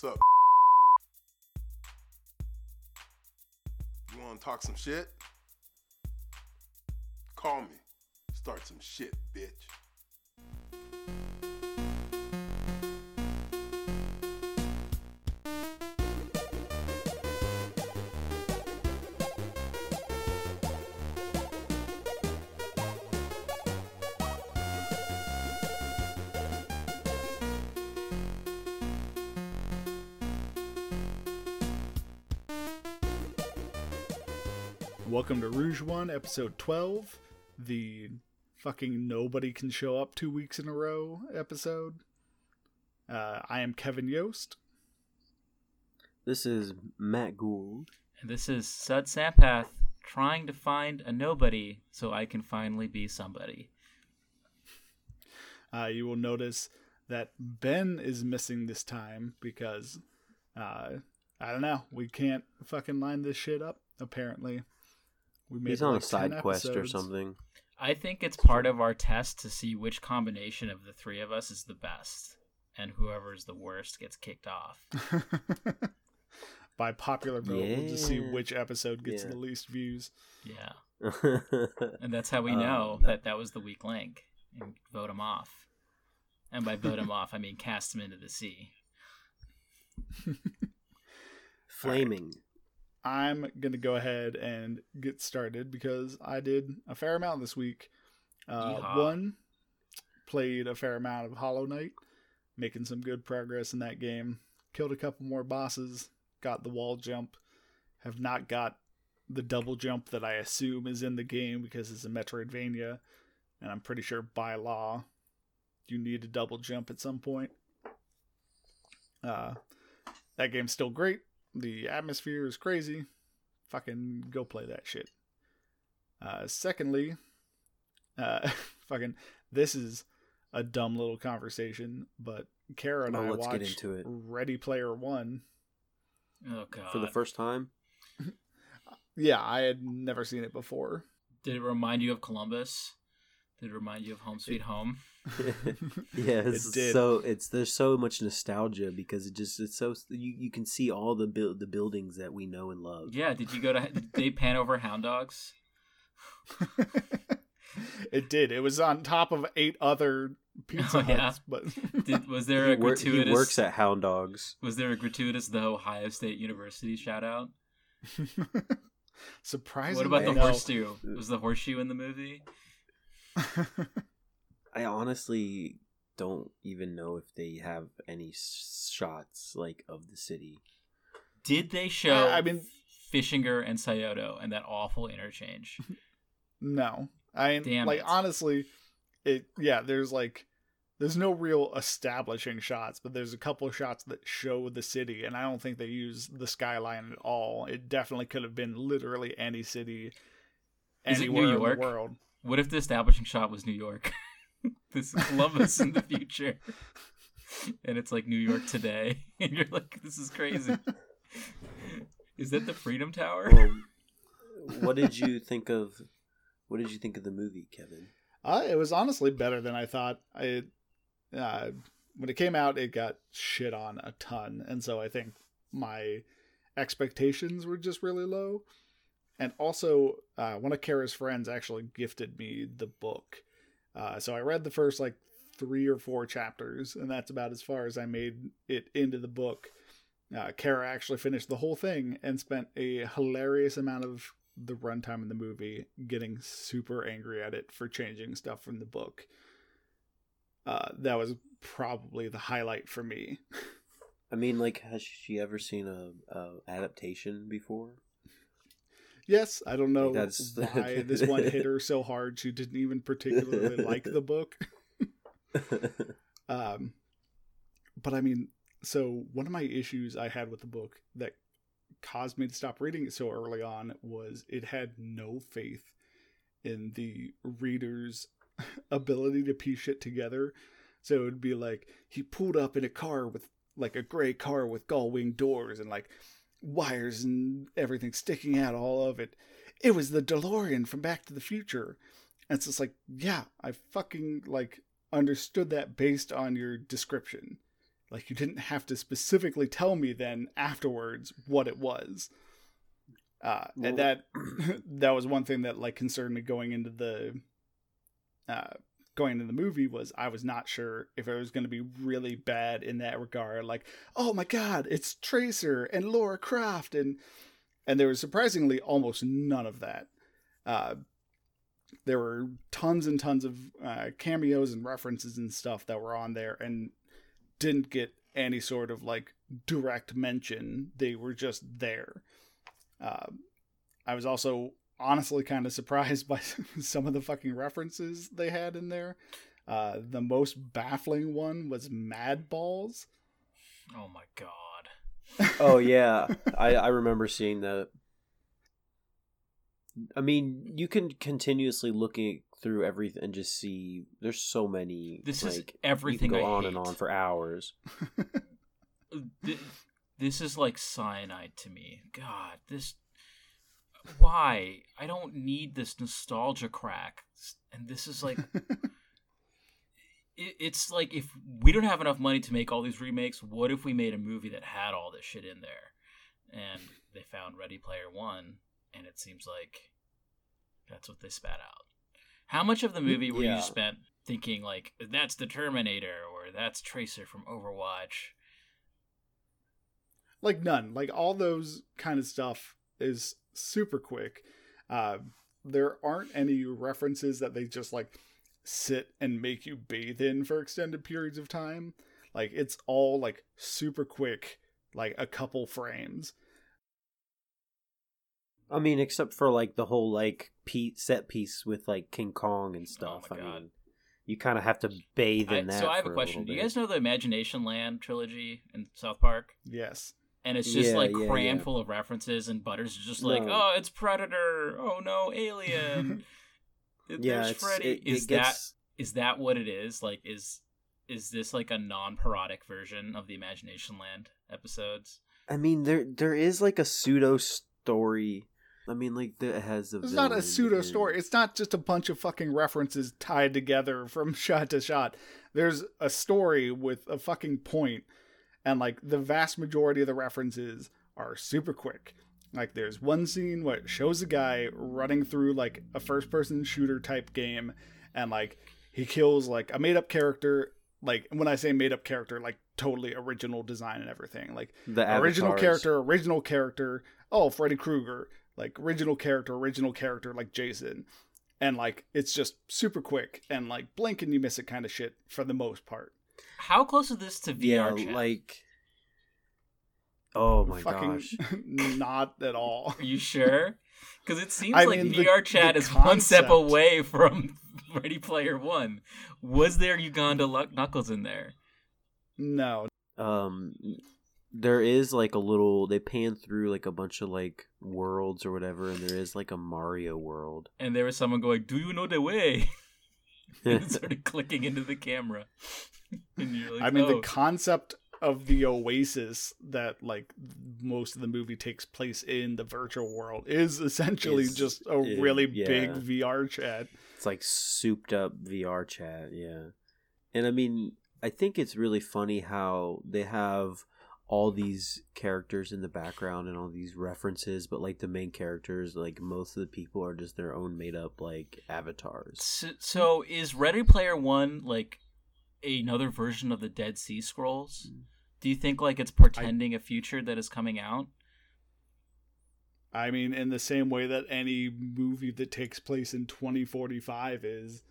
What's up? You want to talk some shit? Call me. Start some shit, bitch. Welcome to Rouge One, episode 12, the fucking nobody can show up two weeks in a row episode. Uh, I am Kevin Yost. This is Matt Gould. And this is Sud Sampath trying to find a nobody so I can finally be somebody. Uh, you will notice that Ben is missing this time because, uh, I don't know, we can't fucking line this shit up, apparently. We He's on like a side 10 quest or something. I think it's part of our test to see which combination of the three of us is the best. And whoever is the worst gets kicked off. By popular vote, we'll just see which episode gets Yeah. the least views. Yeah. And that's how we Um, know that- that that was the weak link and vote him off. And by vote him off, I mean cast him into the sea. Flaming. I'm going to go ahead and get started because I did a fair amount this week. Uh, one, played a fair amount of Hollow Knight, making some good progress in that game. Killed a couple more bosses, got the wall jump, have not got the double jump that I assume is in the game because it's a Metroidvania, and I'm pretty sure by law you need a double jump at some point. Uh, that game's still great. The atmosphere is crazy. Fucking go play that shit. Uh, secondly, uh, fucking this is a dumb little conversation, but Kara and Oh, I let's watched into it. Ready Player One. Oh god. For the first time? Yeah, I had never seen it before. Did it remind you of Columbus? Did it remind you of Home Sweet Home? yeah, it's It did. so it's there's so much nostalgia because it just it's so you, you can see all the buil- the buildings that we know and love. Yeah, did you go to did they pan over hound dogs? it did. It was on top of eight other Pizza Oh, yeah? Huts, but Did, was there a gratuitous? he works at Hound Dogs. Was there a gratuitous the Ohio State University shout out? surprisingly, What about the no. horseshoe? Was the horseshoe in the movie? I honestly don't even know if they have any shots like of the city. Did they show I mean- Fishinger and Scioto and that awful interchange? No, I Damn like it. honestly, it yeah. There's like, there's no real establishing shots, but there's a couple of shots that show the city, and I don't think they use the skyline at all. It definitely could have been literally any city, Is it New anywhere in the world. What if the establishing shot was New York? this is Columbus in the future. And it's like New York today. And you're like, this is crazy. Is that the Freedom Tower? Well, what did you think of? What did you think of the movie, Kevin? Uh, it was honestly better than I thought. I uh, when it came out, it got shit on a ton, and so I think my expectations were just really low. And also, uh, one of Kara's friends actually gifted me the book, uh, so I read the first like three or four chapters, and that's about as far as I made it into the book. Uh, Kara actually finished the whole thing and spent a hilarious amount of the runtime in the movie getting super angry at it for changing stuff from the book. Uh, that was probably the highlight for me. I mean, like, has she ever seen a, a adaptation before? Yes, I don't know That's- why this one hit her so hard. She didn't even particularly like the book. Um, but I mean, so one of my issues I had with the book that caused me to stop reading it so early on was it had no faith in the reader's ability to piece shit together. So it would be like he pulled up in a car with like a gray car with gull wing doors and like wires and everything sticking out all of it. It was the DeLorean from Back to the Future. And it's just like, yeah, I fucking like understood that based on your description. Like you didn't have to specifically tell me then afterwards what it was. Uh, and that that was one thing that like concerned me going into the uh, going into the movie was I was not sure if it was going to be really bad in that regard. Like, oh my god, it's Tracer and Lara Croft, and and there was surprisingly almost none of that. Uh, there were tons and tons of uh, cameos and references and stuff that were on there, and didn't get any sort of like direct mention. They were just there. Uh, I was also honestly kind of surprised by some of the fucking references they had in there. Uh, the most baffling one was Mad Balls. Oh my god. Oh yeah, I I remember seeing that. I mean, you can continuously looking through everything and just see. There's so many. This is like, everything You can go I on hate. and on for hours. Th- this is like cyanide to me. God, this. Why? I don't need this nostalgia crack. And this is like. it, it's like if we don't have enough money to make all these remakes, what if we made a movie that had all this shit in there? And they found Ready Player One, and it seems like that's what they spat out. How much of the movie were Yeah. you spent thinking like that's the Terminator or that's Tracer from Overwatch? like none like all those kind of stuff is super quick uh there aren't any references that they just like sit and make you bathe in for extended periods of time like it's all like super quick like a couple frames I mean, except for like the whole like pe- set piece with like King Kong and Oh stuff. my I God. mean, you kind of have to bathe I, in that. so I have for a question. Do you guys know the Imagination Land trilogy in South Park? yes And it's just Yeah, like yeah, crammed yeah. full of references, and Butters is just like, No. "Oh, it's Predator! Oh no, Alien! There's Yeah, it's, Freddy." it, is it that gets. is that what it is? Like, is is this like a non-parodic version of the Imagination Land episodes? I mean, there there is like a pseudo story. I mean, like that has a. it's not a villain pseudo and- story it's not just a bunch of fucking references tied together from shot to shot there's a story with a fucking point and like the vast majority of the references are super quick. Like there's one scene where it shows a guy running through like a first person shooter type game and like he kills like a made up character. Like when i say made up character like totally original design and everything. Like The original avatars. character original character. Oh freddy krueger. Like original character original character like jason. And like it's just super quick and like blink and you miss it kind of shit for the most part How close is this to Yeah, VR chat? like. Oh my fucking gosh! not at all Are you sure? Because it seems I like mean, the- VR chat the is one step away from Ready Player One. Was there Uganda Luck Knuckles in there? no um there is like a little they pan through like a bunch of like worlds or whatever and there is like a mario world And there was someone going, "Do you know the way?" and it started clicking into the camera. and you're like, i mean "Oh." the concept of the oasis that like most of the movie takes place in the virtual world is essentially Is- just a is- really yeah. big vr chat it's like souped up vr chat yeah and i mean i think it's really funny how they have all these characters in the background and all these references but like the main characters like most of the people are just their own made up like avatars So, so is Ready Player One like another version of the Dead Sea Scrolls? Mm. Do you think like it's portending a future that is coming out? I mean, in the same way that any movie that takes place in 2045 is.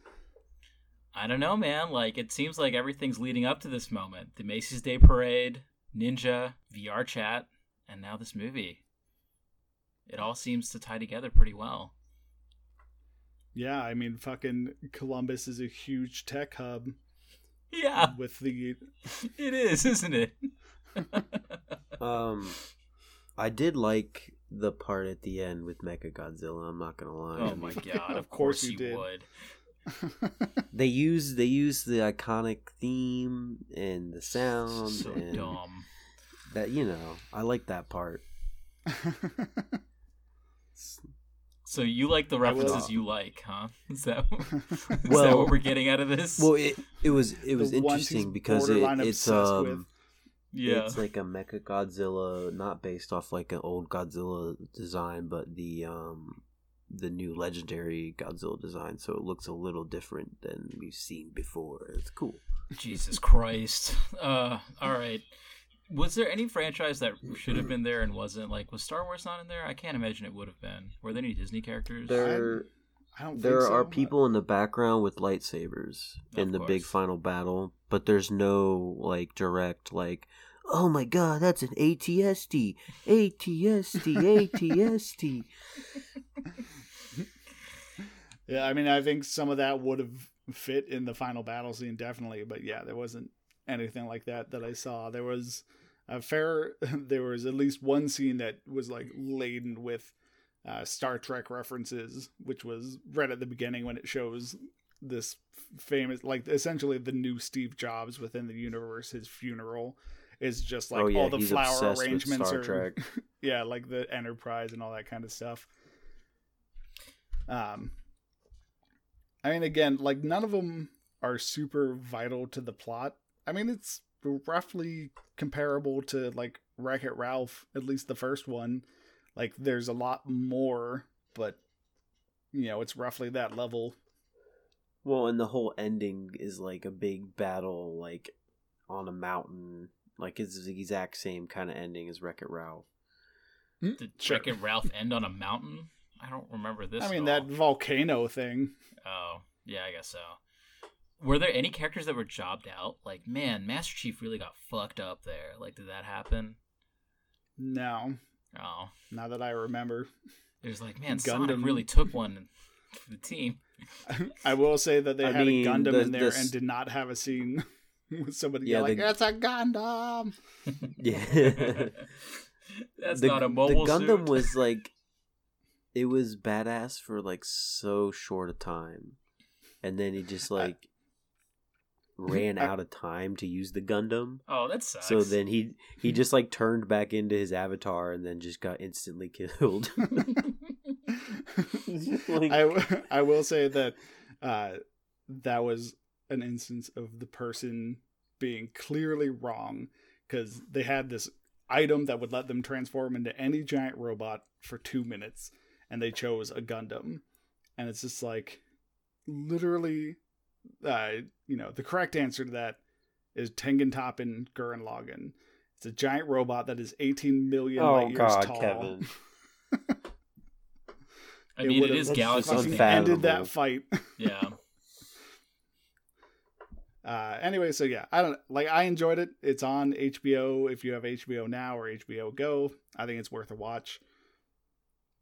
I don't know, man. Like it seems like everything's leading up to this moment. The Macy's Day Parade, Ninja, VR chat, and now this movie. It all seems to tie together pretty well. Yeah, I mean, fucking Columbus is a huge tech hub Yeah, with the. it is, isn't it? Um, I did like the part at the end with Mecha Godzilla. I'm not gonna lie. oh my god! Of, Of course, course you you did. would. They use they use the iconic theme and the sound So and dumb. that you know I like that part. So you like the references you like, huh? Is that is that what we're getting out of this? Well, it it was it was The ones interesting because it, it's um with. Yeah. It's like a Mecha Godzilla, not based off like an old Godzilla design, but the um the new legendary Godzilla design. So it looks a little different than we've seen before. It's cool. Jesus Christ. Uh, all right. Was there any franchise that should have been there and wasn't? Like, was Star Wars not in there? I can't imagine it would have been. Were there any Disney characters? There, I don't. there think so, are but- people in the background with lightsabers in Of the big final battle, but there's no like direct like. Oh my god, that's an ATSD, ATSD, ATSD. Yeah, I mean, I think some of that would have fit in the final battle scene, definitely. But yeah, there wasn't anything like that that I saw. There was a fair. There was at least one scene that was like laden with uh, Star Trek references, which was right at the beginning when it shows this famous, like essentially the new Steve Jobs within the universe. His funeral is just like oh yeah, all the flower arrangements Star are yeah, like the Enterprise and all that kind of stuff. Um, I mean, again, like none of them are super vital to the plot. I mean, it's roughly comparable to like Wreck It Ralph, at least the first one. Like, there's a lot more, but you know, it's roughly that level. Well, and the whole ending is like a big battle, like on a mountain. Like it's the exact same kind of ending as Wreck It Ralph. Did Sure. Wreck-It Ralph end on a mountain? I don't remember this. I mean, at that volcano thing. Oh, yeah, I guess so. Were there any characters that were jobbed out? Like, man, Master Chief really got fucked up there. Like, did that happen? No, Oh, now that I remember. it was like, man, Sonic Gundam. really took one for the team. I will say that they I had mean, a Gundam the- in there the and did not have a scene with somebody Yeah, yelling, the- "It's a Gundam!" Yeah. That's the, not a mobile The Gundam suit. was like, it was badass for like so short a time, and then he just like ran I- out of time to use the Gundam. Oh, that sucks. So then he he just like turned back into his avatar and then just got instantly killed. Like- I, w- I will say that uh, that was an instance of the person being clearly wrong because they had this item that would let them transform into any giant robot for two minutes, and they chose a Gundam, and it's just like literally, uh, you know, the correct answer to that is Tengen Toppa Gurren Lagann. It's a giant robot that is 18 million oh light years God, tall. Kevin! I it mean, it would've is That's just Galaxy. fucking ended that fight. Yeah. Uh, anyway, so yeah, I don't like. I enjoyed it. It's on HBO. If you have HBO Now or HBO Go, I think it's worth a watch.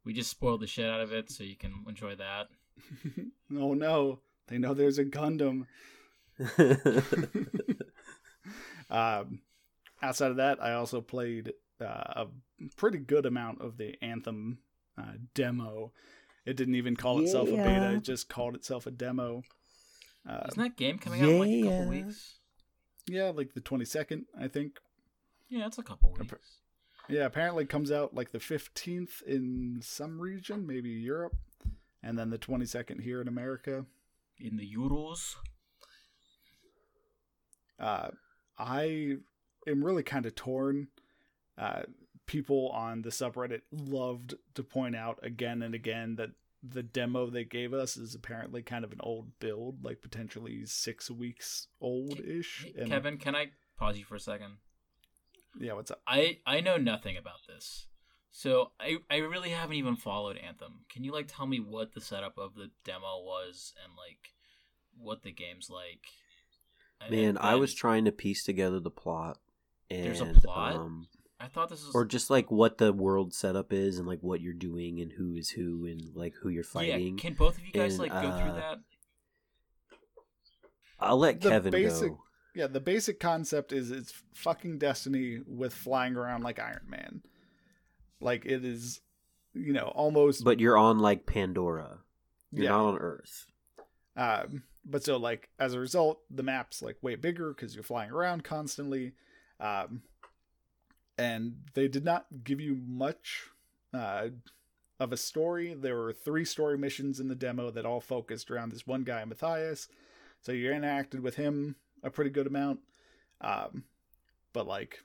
We just spoiled the shit out of it, so you can enjoy that. oh no, they know there's a Gundam. um, outside of that, I also played uh, a pretty good amount of the Anthem uh, demo. It didn't even call itself a beta; it just called itself a demo. Uh, Isn't that game coming out in like a yeah. couple weeks? yeah, like the twenty second, I think. Yeah, it's a couple weeks. Yeah, apparently it comes out like the 15th in some region, maybe Europe, and then the 22nd here in America. In the Euros. Uh, I am really kind of torn. Uh, people on the subreddit loved to point out again and again that the demo they gave us is apparently kind of an old build, like potentially six weeks old ish. Kevin, can I pause you for a second? Yeah, what's up? I I know nothing about this, so I I really haven't even followed Anthem. Can you like tell me what the setup of the demo was and like what the game's like? And Man, I was trying to piece together the plot, and There's a plot? um, I thought this was or just like what the world setup is and like what you're doing and who is who and like who you're fighting. Yeah, can both of you guys and, like go through uh, that? I'll let The Kevin basic- go. Yeah, the basic concept is it's fucking Destiny with flying around like Iron Man. Like it is, you know, almost. But you're on like Pandora. You're yeah. not on Earth. Um, but so like as a result, the map's like way bigger because you're flying around constantly. Um, and they did not give you much uh, of a story. There were three story missions in the demo that all focused around this one guy, Matthias. So you interacted with him a pretty good amount. Um, but like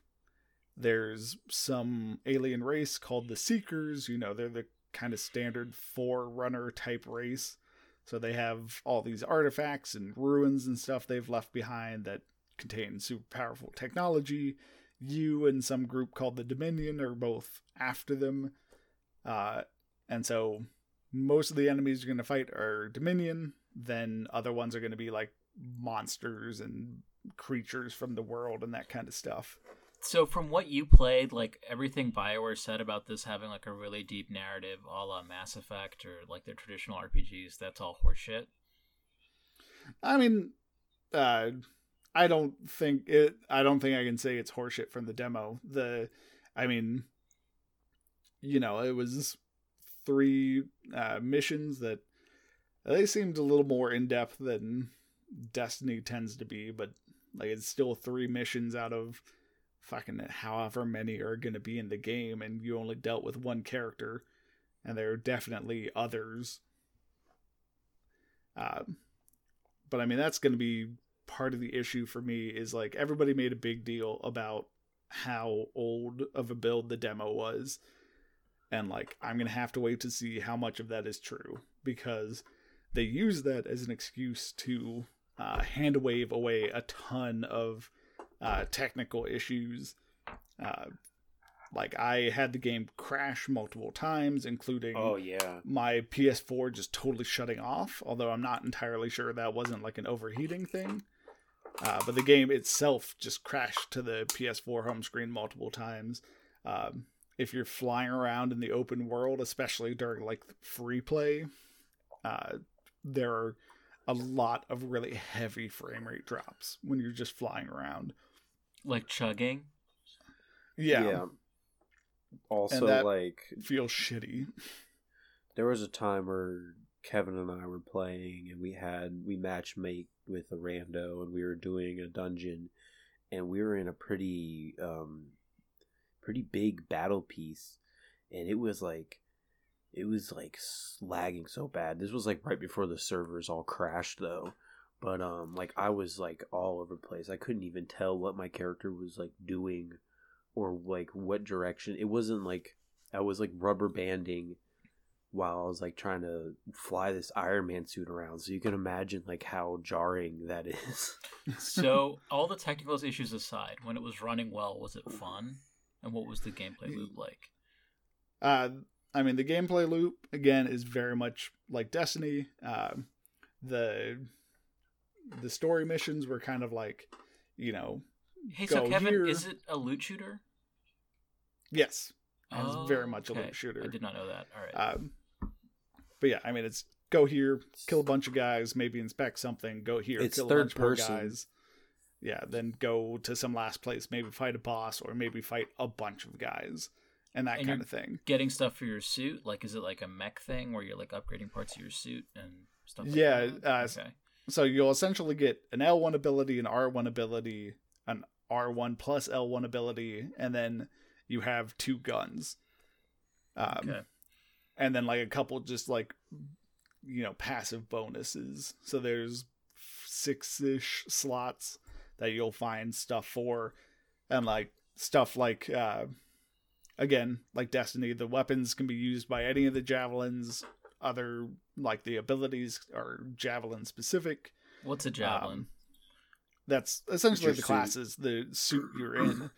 There's some alien race called the Seekers. You know, they're the kind of standard forerunner type race. So they have all these artifacts and ruins and stuff they've left behind that contain super powerful technology. You and some group called the Dominion are both after them. Uh, and so most of the enemies you're going to fight are Dominion. Then other ones are going to be like monsters and creatures from the world and that kind of stuff. So from what you played, like everything Bioware said about this having like a really deep narrative, a la Mass Effect or like their traditional RPGs, that's all horseshit. I mean, uh, I don't think it. I don't think I can say it's horseshit from the demo. The, I mean, you know, it was three uh, missions that they seemed a little more in depth than Destiny tends to be, but like it's still three missions out of fucking however many are going to be in the game, and you only dealt with one character, and there are definitely others. Uh, but I mean, that's going to be part of the issue for me is like everybody made a big deal about how old of a build the demo was. And like, I'm going to have to wait to see how much of that is true because they use that as an excuse to uh, hand wave away a ton of uh, technical issues. Uh, like I had the game crash multiple times, including Oh yeah. my PS4 just totally shutting off. Although I'm not entirely sure that wasn't like an overheating thing. Uh, but the game itself just crashed to the PS4 home screen multiple times. Um, if you're flying around in the open world, especially during like free play, uh, there are a lot of really heavy frame rate drops when you're just flying around. Like chugging. Yeah, Also, that- like feels shitty. there was a time where Kevin and I were playing, and we had we match make with a rando, and we were doing a dungeon, and we were in a pretty um, pretty big battle piece, and it was like. It was like lagging so bad. This was like right before the servers all crashed though. But um like I was like all over the place. I couldn't even tell what my character was like doing or like what direction. It wasn't like I was like rubber banding while I was like trying to fly this Iron Man suit around. So you can imagine like how jarring that is. So all the technical issues aside, when it was running well, was it fun? And what was the gameplay loop like? Uh, I mean, the gameplay loop again is very much like Destiny. Uh, the the story missions were kind of like, you know, Hey, so Kevin, here. is it a loot shooter? yes, it's Oh, very much a loot shooter. I did not know that. All right. Um, but yeah, I mean, it's go here, kill a bunch of guys, maybe inspect something. Go here, It's kill third a bunch more person. guys. Yeah, then go to some last place, maybe fight a boss, or maybe fight a bunch of guys, and that And kind of thing. Getting stuff for your suit, like is it like a mech thing where you're like upgrading parts of your suit and stuff? Like Yeah, that? uh, okay. So you'll essentially get an L1 ability, an R1 ability, an R1 plus L1 ability, and then you have two guns. Um, Okay. And then like a couple just like, you know, passive bonuses. So there's six ish slots that you'll find stuff for. And like stuff like, uh, again, like Destiny, the weapons can be used by any of the javelins. Other, like the abilities are javelin specific. What's a javelin? Um, that's essentially the suit. classes, the suit you're in.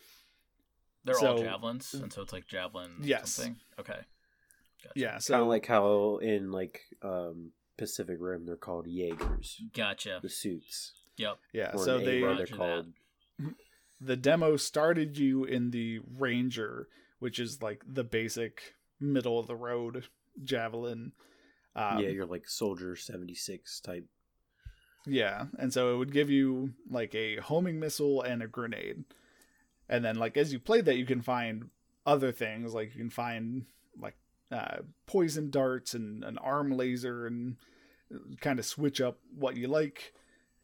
They're all javelins, and so it's like javelin. Yes. Something. Okay. Gotcha. yeah, kind so of like how in like um Pacific Rim they're called Jaegers, Gotcha. the suits. Yep. yeah, Or so they they're Roger called the demo started you in the Ranger, which is like the basic middle of the road javelin. Um, yeah, you're like Soldier seventy six type. Yeah, and so it would give you like a homing missile and a grenade. And then like as you play that you can find other things like you can find like uh poison darts and an arm laser and kind of switch up what you like.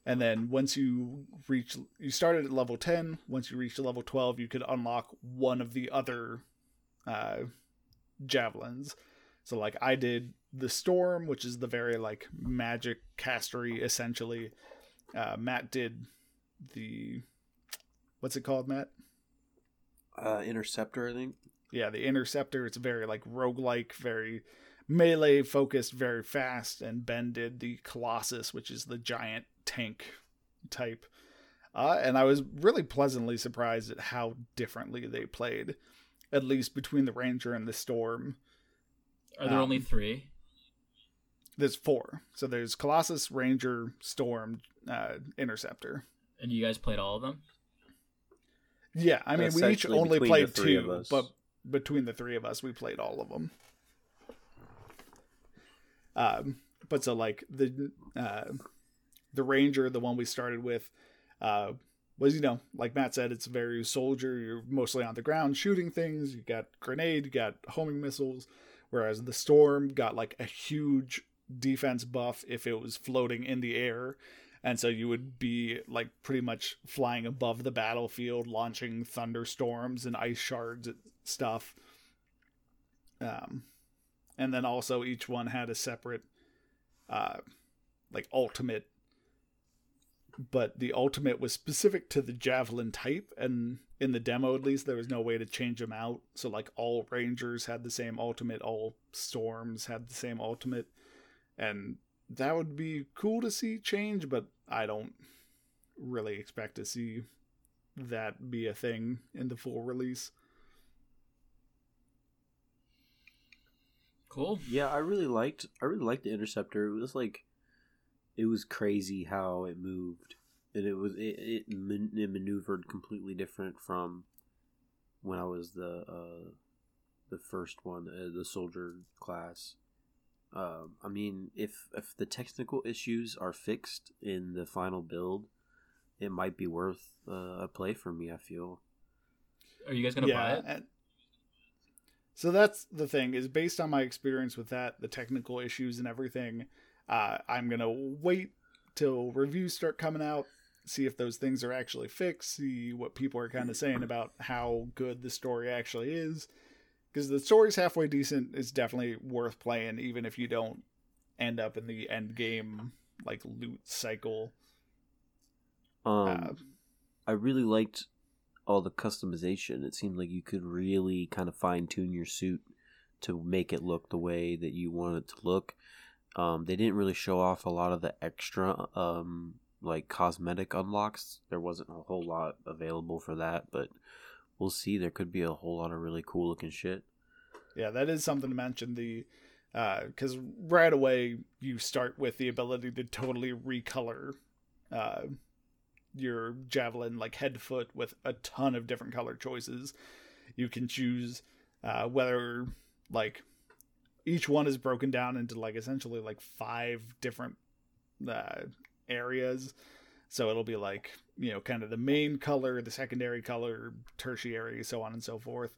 And then once you reach you started at level 10, once you reach level 12 you could unlock one of the other uh javelins. So like I did the storm, which is the very like magic castery essentially. Uh, Matt did the what's it called, Matt? Uh, Interceptor, I think. Yeah, the Interceptor. It's very like roguelike, very melee focused, very fast. And Ben did the Colossus, which is the giant tank type. Uh, and I was really pleasantly surprised at how differently they played, at least between the Ranger and the Storm. Are there Um, only three? There's four. So there's Colossus, Ranger, Storm, uh, Interceptor. And you guys played all of them? Yeah, I mean, we each only played two, but between the three of us, we played all of them. Um, but so like the uh, the ranger, the one we started with, uh, was you know like Matt said, it's a very soldier. You're mostly on the ground shooting things. You got grenade, you got homing missiles. Whereas the storm got like a huge defense buff if it was floating in the air. And so you would be like pretty much flying above the battlefield, launching thunderstorms and ice shards and stuff. Um, and then also each one had a separate, uh, like ultimate. But the ultimate was specific to the javelin type, and in the demo at least, there was no way to change them out. So like all rangers had the same ultimate, all storms had the same ultimate, and that would be cool to see change, but I don't really expect to see that be a thing in the full release. Cool. Yeah, I really liked. I really liked the Interceptor. It was like, it was crazy how it moved, and it was it it, man, it maneuvered completely different from when I was the uh, the first one, uh, the soldier class. Um, I mean, if if the technical issues are fixed in the final build, it might be worth uh, a play for me. I feel. Are you guys gonna buy it? and- so that's the thing is based on my experience with that, the technical issues and everything. Uh, I'm gonna wait till reviews start coming out, see if those things are actually fixed, see what people are kind of saying about how good the story actually is. Because the story's halfway decent, it's definitely worth playing, even if you don't end up in the end game like loot cycle. Um, Uh, I really liked all the customization. It seemed like you could really kind of fine tune your suit to make it look the way that you want it to look. Um, they didn't really show off a lot of the extra um, like cosmetic unlocks. There wasn't a whole lot available for that, but we'll see. There could be a whole lot of really cool looking shit. Yeah, that is something to mention. The because right away you start with the ability to totally recolor uh, your javelin like head foot with a ton of different color choices. You can choose uh, whether like each one is broken down into like essentially like five different uh, areas. So it'll be like you know kind of the main color, the secondary color, tertiary, so on and so forth.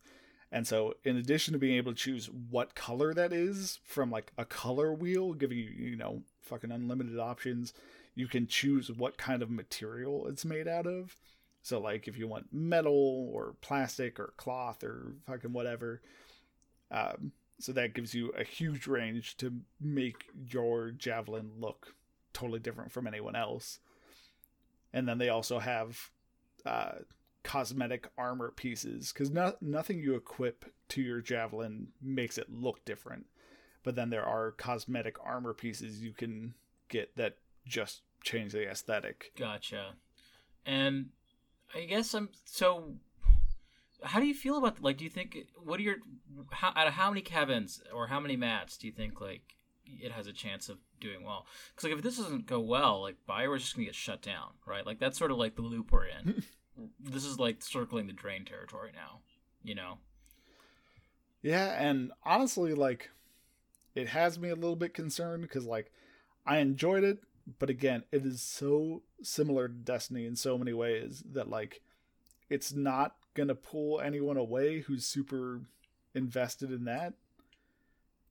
And so, in addition to being able to choose what color that is from like a color wheel, giving you, you know, fucking unlimited options, you can choose what kind of material it's made out of. So, like, if you want metal or plastic or cloth or fucking whatever. Um, so, that gives you a huge range to make your javelin look totally different from anyone else. And then they also have uh, cosmetic armor pieces because no, nothing you equip to your javelin makes it look different but then there are cosmetic armor pieces you can get that just change the aesthetic Gotcha. And I guess I'm so. How do you feel about like? Do you think what are your how, out of how many cabins or how many mats do you think like it has a chance of doing well? Because like if this doesn't go well, like Bioware's just gonna get shut down, right? Like that's sort of like the loop we're in. this is like circling the drain territory now. You know. yeah and honestly like it has me a little bit concerned because like i enjoyed it but again it is so similar to destiny in so many ways that like it's not gonna pull anyone away who's super invested in that.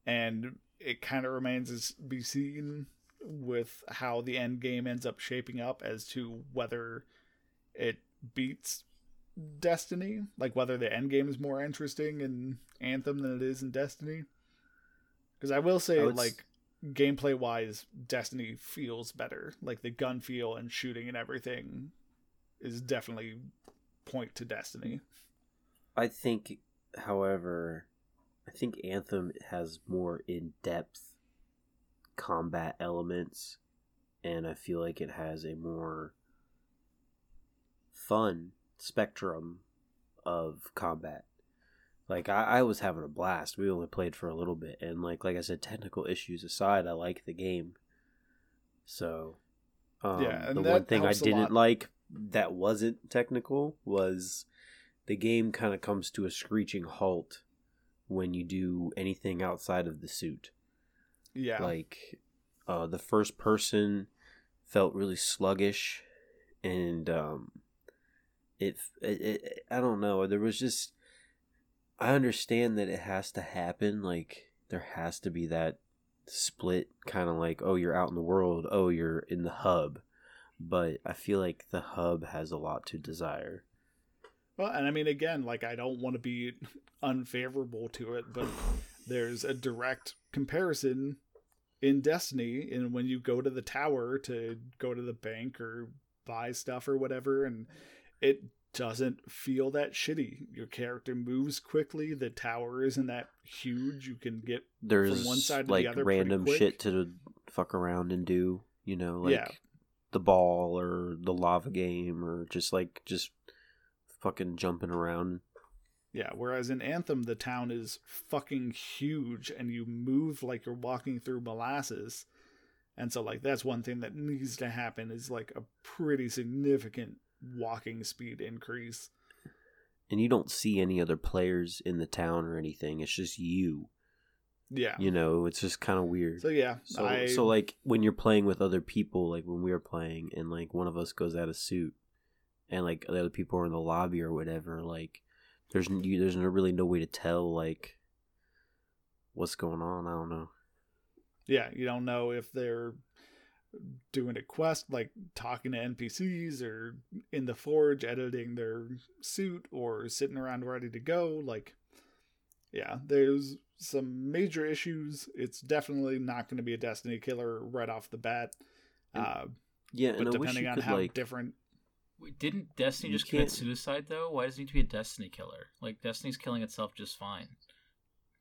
And it kind of remains as be seen with how the end game ends up shaping up as to whether it beats destiny like whether the end game is more interesting in anthem than it is in destiny. Because i will say I would like gameplay wise destiny feels better. Like the gun feel and shooting and everything is definitely point to destiny I think, however, I think Anthem has more in depth combat elements, and I feel like it has a more fun spectrum of combat. Like I, I was having a blast. We only played for a little bit, and like like I said, technical issues aside, I like the game. So, um, Yeah, the one thing I didn't like that wasn't technical was the game kind of comes to a screeching halt when you do anything outside of the suit. Yeah. Like uh, the first person felt really sluggish, and um, it, it, it I don't know. There was just I understand that it has to happen. Like there has to be that split, kind of like oh you're out in the world, oh you're in the hub, but I feel like the hub has a lot to desire. Well, and I mean, again, like I don't want to be unfavorable to it, but there's a direct comparison in Destiny, and when you go to the tower to go to the bank or buy stuff or whatever, and it doesn't feel that shitty. Your character moves quickly. The tower isn't that huge. You can get There's one side to the like other random shit to fuck around and do. You know, like Yeah. The ball or the lava game or just like just fucking jumping around. Yeah, whereas in Anthem, the town is fucking huge and you move like you're walking through molasses. And so, like, that's one thing that needs to happen is like a pretty significant walking speed increase. and you don't see any other players in the town or anything. It's just you. Yeah. You know, it's just kind of weird. So, yeah, So, I, so like when you're playing with other people, like when we were playing, and like one of us goes out of suit, and like the other people are in the lobby or whatever, like there's you, there's no, really no way to tell like what's going on. I don't know. yeah, you don't know if they're doing a quest, like talking to NPCs or in the forge editing their suit or sitting around ready to go. Like, yeah, there's some major issues. It's definitely not going to be a Destiny killer right off the bat. And- Uh, Yeah, but and depending on could how like different Didn't Destiny You just commit can't- suicide though? Why does it need to be a Destiny killer? Like Destiny's killing itself just fine.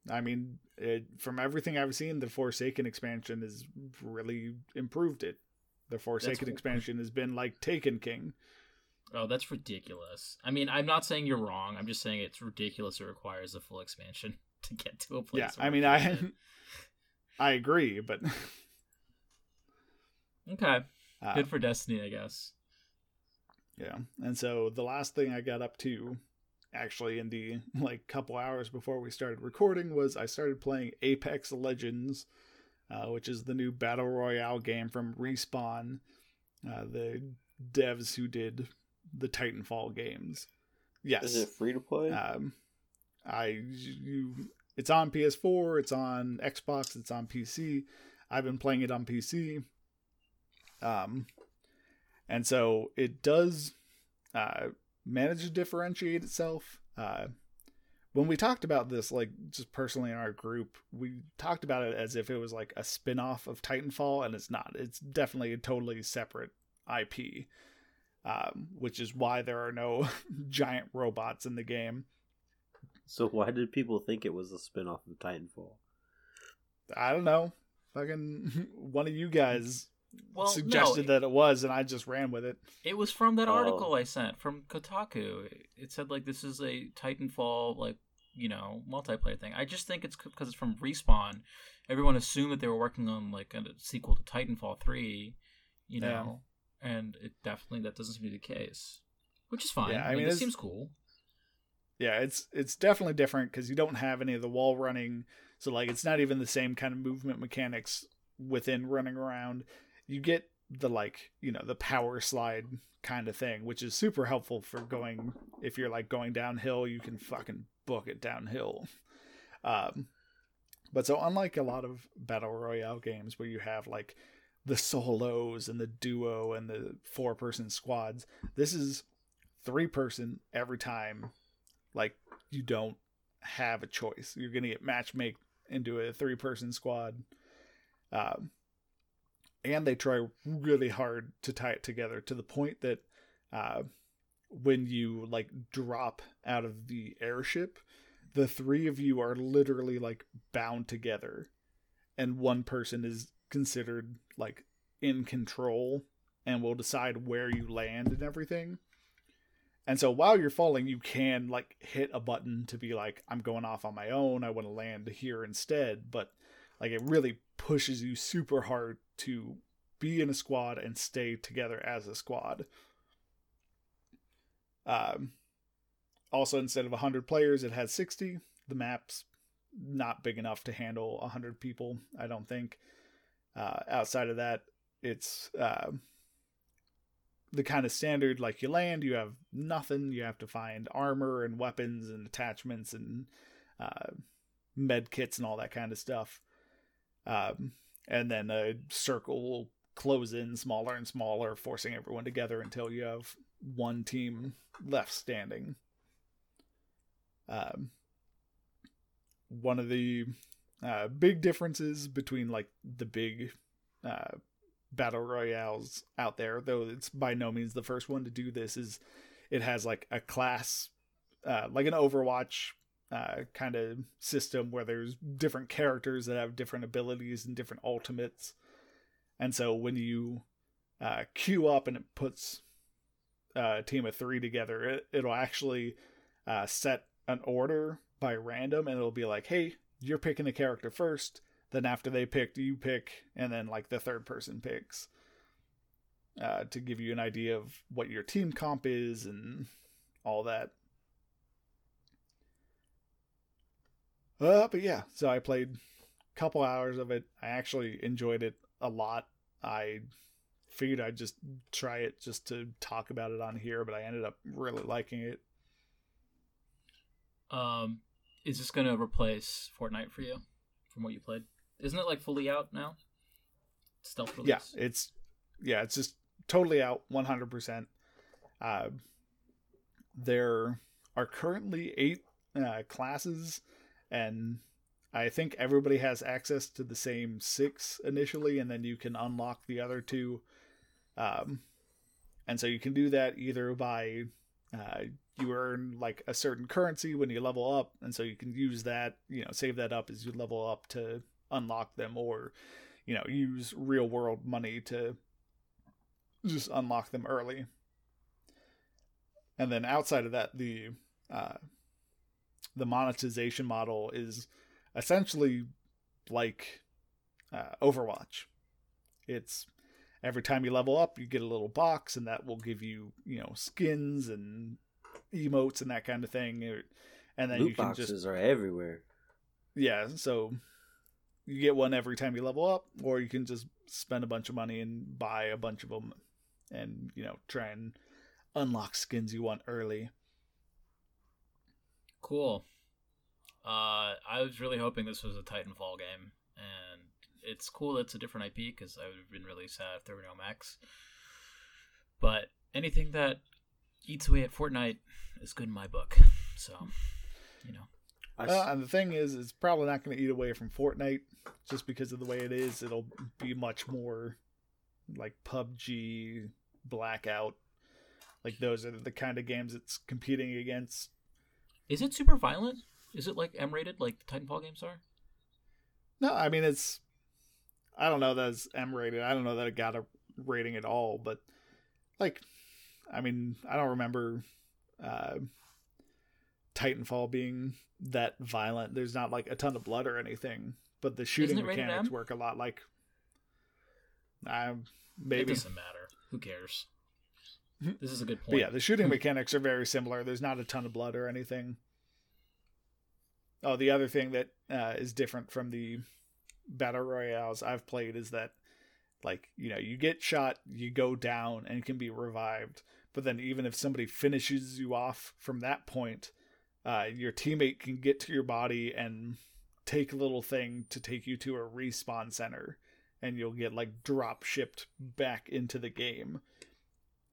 I mean, it, from everything I've seen, the Forsaken expansion has really improved it. The Forsaken That's- expansion has been like Taken King. Oh, that's ridiculous. I mean, I'm not saying you're wrong. I'm just saying it's ridiculous. It requires a full expansion to get to a place. Yeah, where I mean, I. I agree, but okay, uh, good for Destiny, I guess. yeah. And so the last thing I got up to, actually, in the like couple hours before we started recording, was I started playing Apex Legends, uh, which is the new battle royale game from Respawn, uh, the devs who did the Titanfall games. Yes. Is it free to play? Um, I you it's on PS4, it's on Xbox, it's on PC. I've been playing it on PC. Um, and so it does uh, manage to differentiate itself. Uh, when we talked about this, like just personally in our group, we talked about it as if it was like a spin off of Titanfall, and it's not. It's definitely a totally separate IP, um, which is why there are no giant robots in the game. so why did people think it was a spin-off of Titanfall? I don't know. Fucking one of you guys Well, suggested no, that it was, and I just ran with it. It was from that Oh. article I sent from Kotaku. It said like this is a Titanfall like you know multiplayer thing. I just think it's because it's from Respawn. Everyone assumed that they were working on like a sequel to Titanfall three, you Yeah. know, and it definitely that doesn't seem to be the case, which is fine. Yeah, I mean, it seems cool. Yeah, it's it's definitely different because you don't have any of the wall running, so like it's not even the same kind of movement mechanics within running around. You get the like you know the power slide kind of thing, which is super helpful for going if you're like going downhill, you can fucking book it downhill. Um, but so unlike a lot of battle royale games where you have like the solos and the duo and the four person squads, this is three person every time like you don't have a choice. You're gonna get matchmake into a three person squad. Um, and they try really hard to tie it together to the point that uh, when you like drop out of the airship, the three of you are literally like bound together, and one person is considered like in control and will decide where you land and everything. And so while you're falling, you can like hit a button to be like, I'm going off on my own. I want to land here instead. But like it really pushes you super hard to be in a squad and stay together as a squad. Um, also, instead of 100 players, it has 60. The map's not big enough to handle 100 people, I don't think. Uh, outside of that, it's uh, the kind of standard like you land, you have nothing, you have to find armor and weapons and attachments and uh, med kits and all that kind of stuff. Um, and then a circle will close in smaller and smaller, forcing everyone together until you have one team left standing. Um, one of the uh, big differences between like the big uh, battle royales out there, though it's by no means the first one to do this, is it has like a class, uh, like an Overwatch uh, kind of system where there's different characters that have different abilities and different ultimates. And so when you uh, queue up and it puts uh, a team of three together, it, it'll actually uh, set an order by random and it'll be like, hey, you're picking the character first. Then after they pick, you pick, and then like the third person picks. Uh, to give you an idea of what your team comp is and all that. Uh, but yeah, so I played a couple hours of it. I actually enjoyed it a lot. I figured I'd just try it just to talk about it on here, but I ended up really liking it. Um, is this gonna replace Fortnite for you from what you played? Isn't it like fully out now? Stealth release. Yeah, it's yeah, it's just totally out, one hundred percent. Uh, there are currently eight uh, classes, and I think everybody has access to the same six initially, and then you can unlock the other two. Um, and so you can do that either by uh, you earn like a certain currency when you level up, and so you can use that, you know, save that up as you level up to unlock them, or you know, use real world money to just unlock them early. And then outside of that, the uh, the monetization model is essentially like uh, Overwatch. It's every time you level up, you get a little box, and that will give you you know skins and emotes and that kind of thing. And then Loot you can boxes just are everywhere. yeah, so you get one every time you level up, or you can just spend a bunch of money and buy a bunch of them, and you know try and unlock skins you want early. Cool. Uh, I was really hoping this was a Titanfall game, and it's cool that it's a different IP because I would have been really sad if there were no mechs. But anything that eats away at Fortnite is good in my book. So, you know, I s- Uh, and the thing is, it's probably not going to eat away from Fortnite just because of the way it is. It'll be much more like PUBG, Blackout. Like those are the kind of games it's competing against. is it super violent? Is it like M rated like the Titanfall games are? No, I mean it's. I don't know that it's M rated. I don't know that it got a rating at all. But like, I mean, I don't remember uh, Titanfall being that violent. There's not like a ton of blood or anything, but the shooting mechanics work a lot like. Uh, It maybe. doesn't matter. Who cares? This is a good But point. yeah, the shooting mechanics are very similar. There's not a ton of blood or anything. Oh, the other thing that uh, is different from the battle royales I've played is that, like, you know, you get shot, you go down, and can be revived. But then, even if somebody finishes you off from that point, uh, your teammate can get to your body and take a little thing to take you to a respawn center, and you'll get like drop shipped back into the game.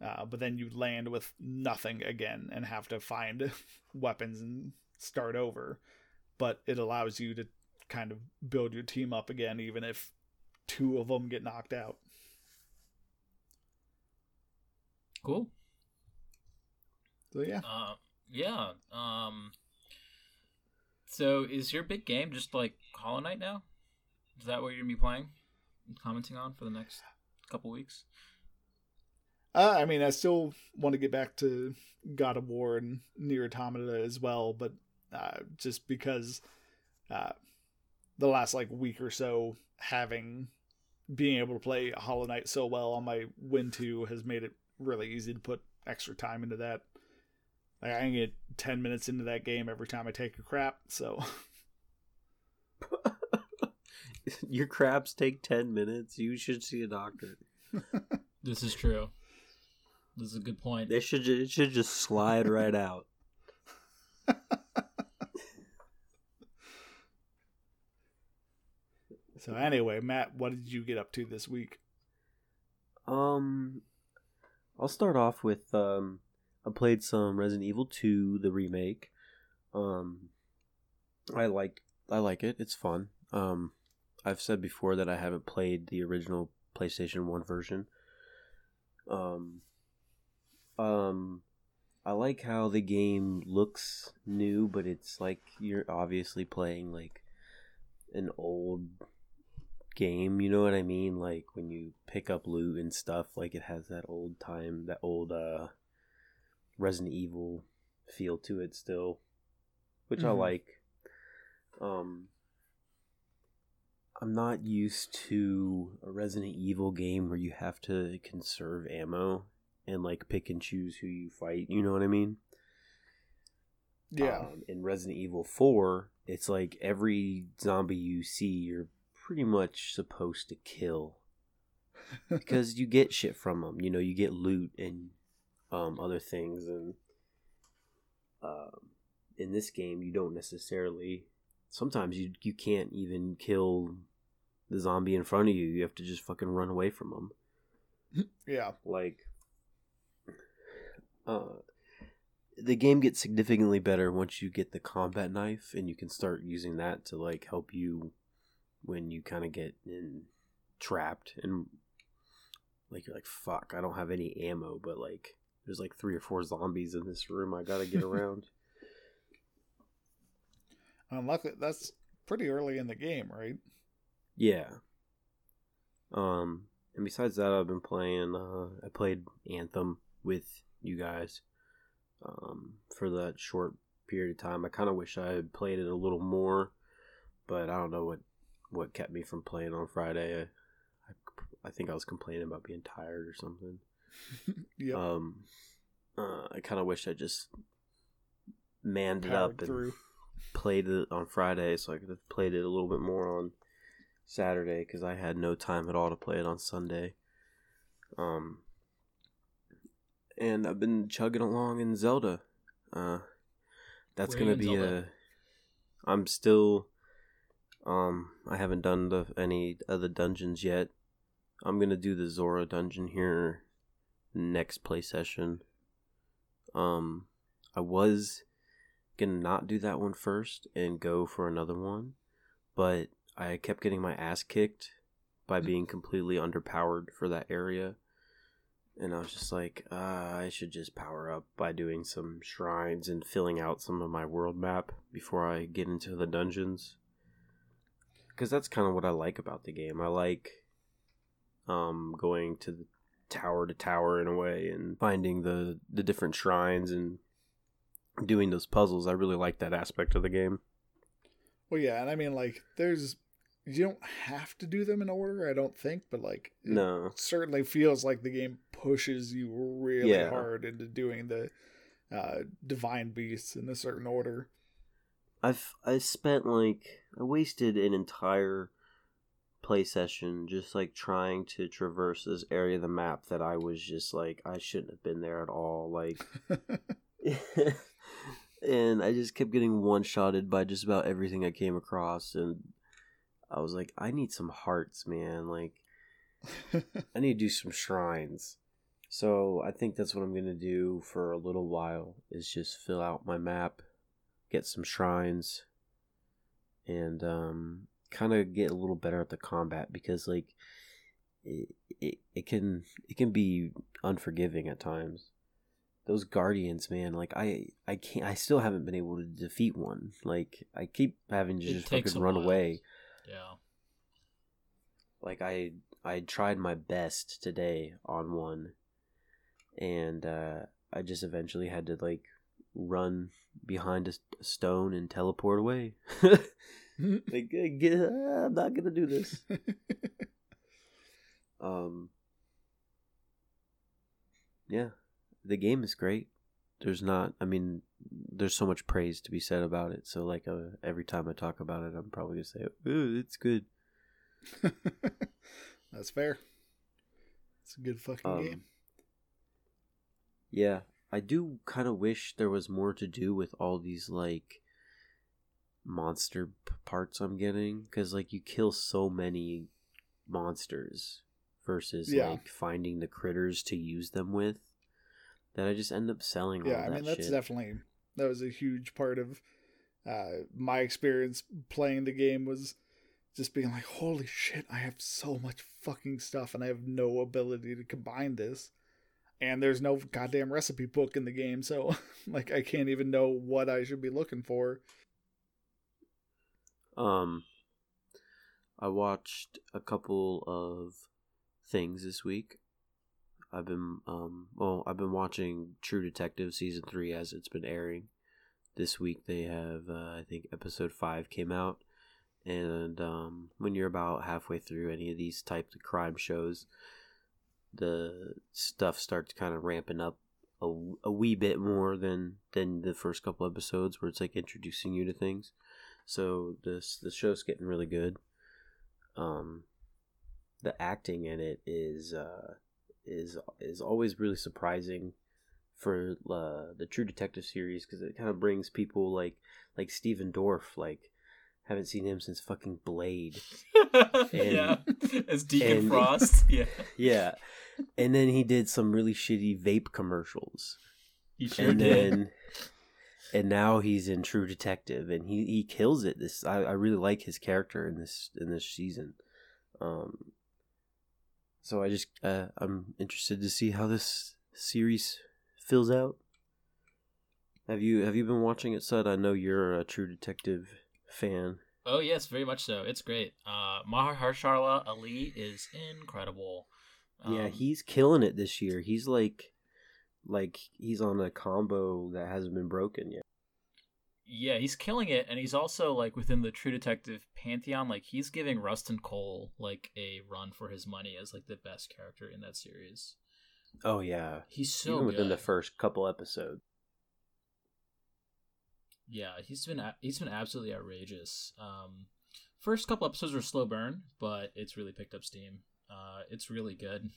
Uh, but then you land with nothing again and have to find weapons and start over. But it allows you to kind of build your team up again, even if two of them get knocked out. Cool. So yeah, Uh, yeah. Um. So is your big game just like Hollow Knight now? Is that what you're gonna be playing, and commenting on for the next couple weeks? uh, I mean, I still want to get back to God of War and Nier Automata as well, but uh, just because uh, the last like week or so having being able to play Hollow Knight so well on my Win Two has made it really easy to put extra time into that. Like I can get ten minutes into that game every time I take a crap. So Your craps take 10 minutes. You should see a doctor. This is true. This is a good point. They should it should just slide right out. so anyway, Matt, what did you get up to this week? Um I'll start off with um I played some Resident Evil 2 the remake. Um I like I like it. It's fun. Um I've said before that I haven't played the original PlayStation 1 version. Um um I like how the game looks new, but it's like you're obviously playing like an old game, you know what I mean? Like when you pick up loot and stuff, like it has that old time, that old uh Resident Evil feel to it still, which I Mhm. like. Um I'm not used to a Resident Evil game where you have to conserve ammo and like pick and choose who you fight, you know what I mean? Yeah, Um, in Resident Evil 4, it's like every zombie you see, you're pretty much supposed to kill because you get shit from them. You know, you get loot and um, other things, and um, in this game, you don't necessarily. Sometimes you you can't even kill the zombie in front of you. You have to just fucking run away from them yeah, like uh the game gets significantly better once you get the combat knife and you can start using that to like help you when you kind of get in trapped and like you're like fuck I don't have any ammo but like there's like three or four zombies in this room I got to get around and luckily that's pretty early in the game, right? Yeah. Um, and besides that, I've been playing. Uh, I played Anthem with you guys. Um, for that short period of time, I kind of wish I had played it a little more, but I don't know what what kept me from playing on Friday. I, I, I think I was complaining about being tired or something. Um, uh, I kind of wish I just manned it up and through. played it on Friday, so I could have played it a little bit more on Saturday because I had no time at all to play it on Sunday. Um, and I've been chugging along in Zelda. Uh, that's gonna be Zelda? a. I'm still. Um, I haven't done the any other dungeons yet. I'm gonna do the Zora dungeon here next play session. Um, I was gonna not do that one first and go for another one, but I kept getting my ass kicked by being completely underpowered for that area. And I was just like, uh, I should just power up by doing some shrines and filling out some of my world map before I get into the dungeons. Because that's kind of what I like about the game. I like um, going to the tower to tower in a way and finding the, the different shrines and doing those puzzles. I really like that aspect of the game. Well, yeah, and I mean, like, there's you don't have to do them in order, I don't think, but like, it No. certainly feels like the game pushes you really Yeah. hard into doing the uh, divine beasts in a certain order. I've I spent like I wasted an entire play session just like trying to traverse this area of the map that I was just like I shouldn't have been there at all like and I just kept getting one shotted by just about everything I came across and I was like I need some hearts man like I need to do some shrines. So I think that's what I'm gonna do for a little while is just fill out my map, get some shrines, and um, kind of get a little better at the combat because like it, it it can it can be unforgiving at times, those guardians, man. Like I, I can't. I still haven't been able to defeat one. Like I keep having to It just fucking run while. away. Yeah. Like I, I tried my best today on one, and uh, I just eventually had to like run behind a stone and teleport away. like, uh, I'm not gonna do this. Um. Yeah, the game is great. There's not. I mean, there's so much praise to be said about it. So like, uh, every time I talk about it, I'm probably gonna say, "Ooh, it's good." That's fair. It's a good fucking Um, game. Yeah, I do kind of wish there was more to do with all these like monster p- parts I'm getting because like you kill so many monsters versus Yeah. like finding the critters to use them with that I just end up selling. Yeah, all I that mean that's shit. definitely that was a huge part of uh, my experience playing the game was just being like, holy shit, I have so much fucking stuff and I have no ability to combine this. And there's no goddamn recipe book in the game, so like I can't even know what I should be looking for. Um, I watched a couple of things this week. I've been um well, I've been watching True Detective season three as it's been airing. This week they have uh, I think episode five came out, and um when you're about halfway through any of these types of crime shows, the stuff starts kind of ramping up a, a wee bit more than than the first couple episodes where it's like introducing you to things. So this the show's getting really good. Um, the acting in it is uh is is always really surprising for uh, the True Detective series because it kind of brings people like like Stephen Dorff like haven't seen him since fucking Blade. yeah. As Deacon and- Frost. Yeah. Yeah, and then he did some really shitty vape commercials. He sure and did. then and now he's in True Detective, and he, he kills it. This I, I really like his character in this in this season. Um, so I just uh, I'm interested to see how this series fills out. Have you have you been watching it, Sud? I know you're a True Detective fan. Oh yes, very much so. It's great. Uh, Mahershala Ali is incredible. yeah, Um, he's killing it this year. He's like like he's on a combo that hasn't been broken yet. yeah, he's killing it, and he's also like within the True Detective pantheon. Like he's giving Rustin Cohle like a run for his money as like the best character in that series. Oh yeah, He's so even within good. the first couple episodes. Yeah, he's been he's been absolutely outrageous. Um, first couple episodes were slow burn, but it's really picked up steam. Uh, it's really good.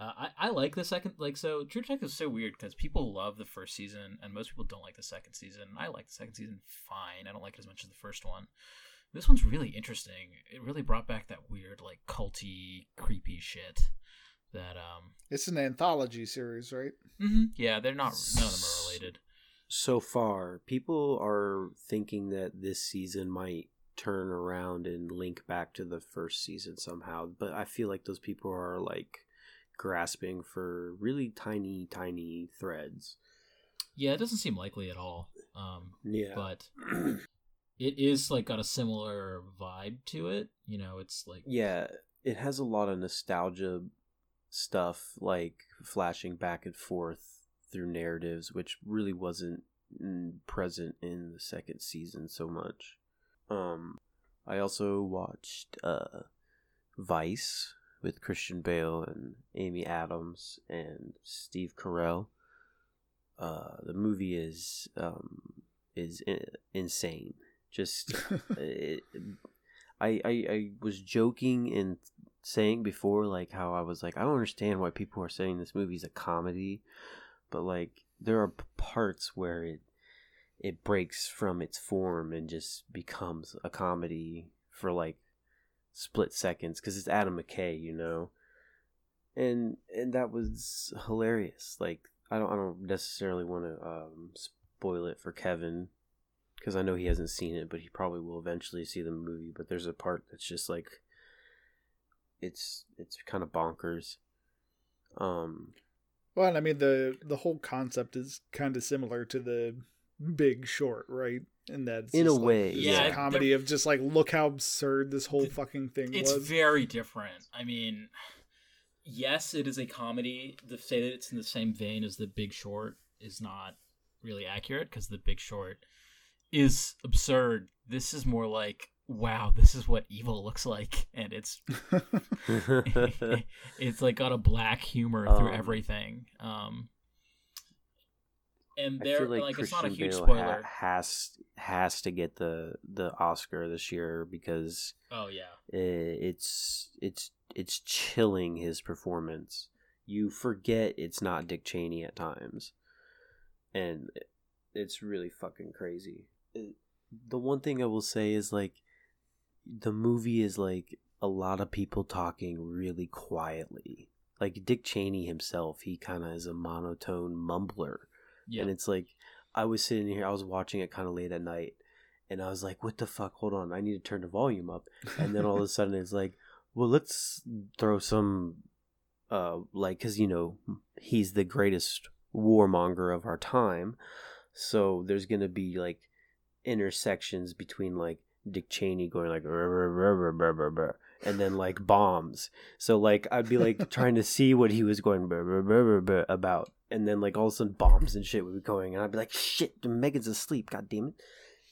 Uh, I I like the second like so True Detective is so weird because people love the first season and most people don't like the second season. I like the second season fine. I don't like it as much as the first one. This one's really interesting. It really brought back that weird like culty creepy shit that um It's an anthology series, right? Mm-hmm. yeah they're not none of them are related. so far, people are thinking that this season might turn around and link back to the first season somehow, but I feel like those people are like grasping for really tiny, tiny threads. Yeah, it doesn't seem likely at all. Um, Yeah. but it is like got a similar vibe to it. You know, it's like yeah, it has a lot of nostalgia stuff, like flashing back and forth through narratives, which really wasn't mm, present in the second season so much. Um, I also watched uh, Vice with Christian Bale and Amy Adams and Steve Carell. Uh, the movie is um, is i- insane. Just it, I, I I was joking and saying before like how I was like I don't understand why people are saying this movie's a comedy, but like there are parts where it it breaks from its form and just becomes a comedy for like split seconds because it's Adam McKay, you know, and and that was hilarious. Like I don't I don't necessarily want to um, spoil it for Kevin because I know he hasn't seen it, but he probably will eventually see the movie. But there's a part that's just like it's it's kind of bonkers. Um, Well, I mean the the whole concept is kind of similar to the Big Short, right? In that In a like, way, this yeah. comedy of just like look how absurd this whole Th- fucking thing is. it's was. very different. I mean, yes, it is a comedy. To say that it's in the same vein as The Big Short is not really accurate because The Big Short is absurd. This is more like, wow, this is what evil looks like, and it's it's like got a black humor through Um, everything. Um, and feel like, like, it's not a huge Bale spoiler. ha- has has to get the the Oscar this year because oh yeah, i it's it's it's chilling his performance. You forget it's not Dick Cheney at times, and it's really fucking crazy. It- The one thing I will say is like the movie is like a lot of people talking really quietly. Like Dick Cheney himself, he kind of is a monotone mumbler. Yeah. And it's like I was sitting here, I was watching it kind of late at night, and I was like, "What the fuck? Hold on, I need to turn the volume up." And then all of a sudden, it's like, "Well, let's throw some, uh, like, cause you know he's the greatest warmonger of our time, so there's gonna be like intersections between like Dick Cheney going like, "Rrr, rrr, rrr, rrr, rrr, rrr," and then like bombs. So like I'd be like trying to see what he was going "Brr, brr, brr, brr, brr," about, and then like all of a sudden bombs and shit would be going, and I'd be like, "Shit, Megan's asleep. God damn it!"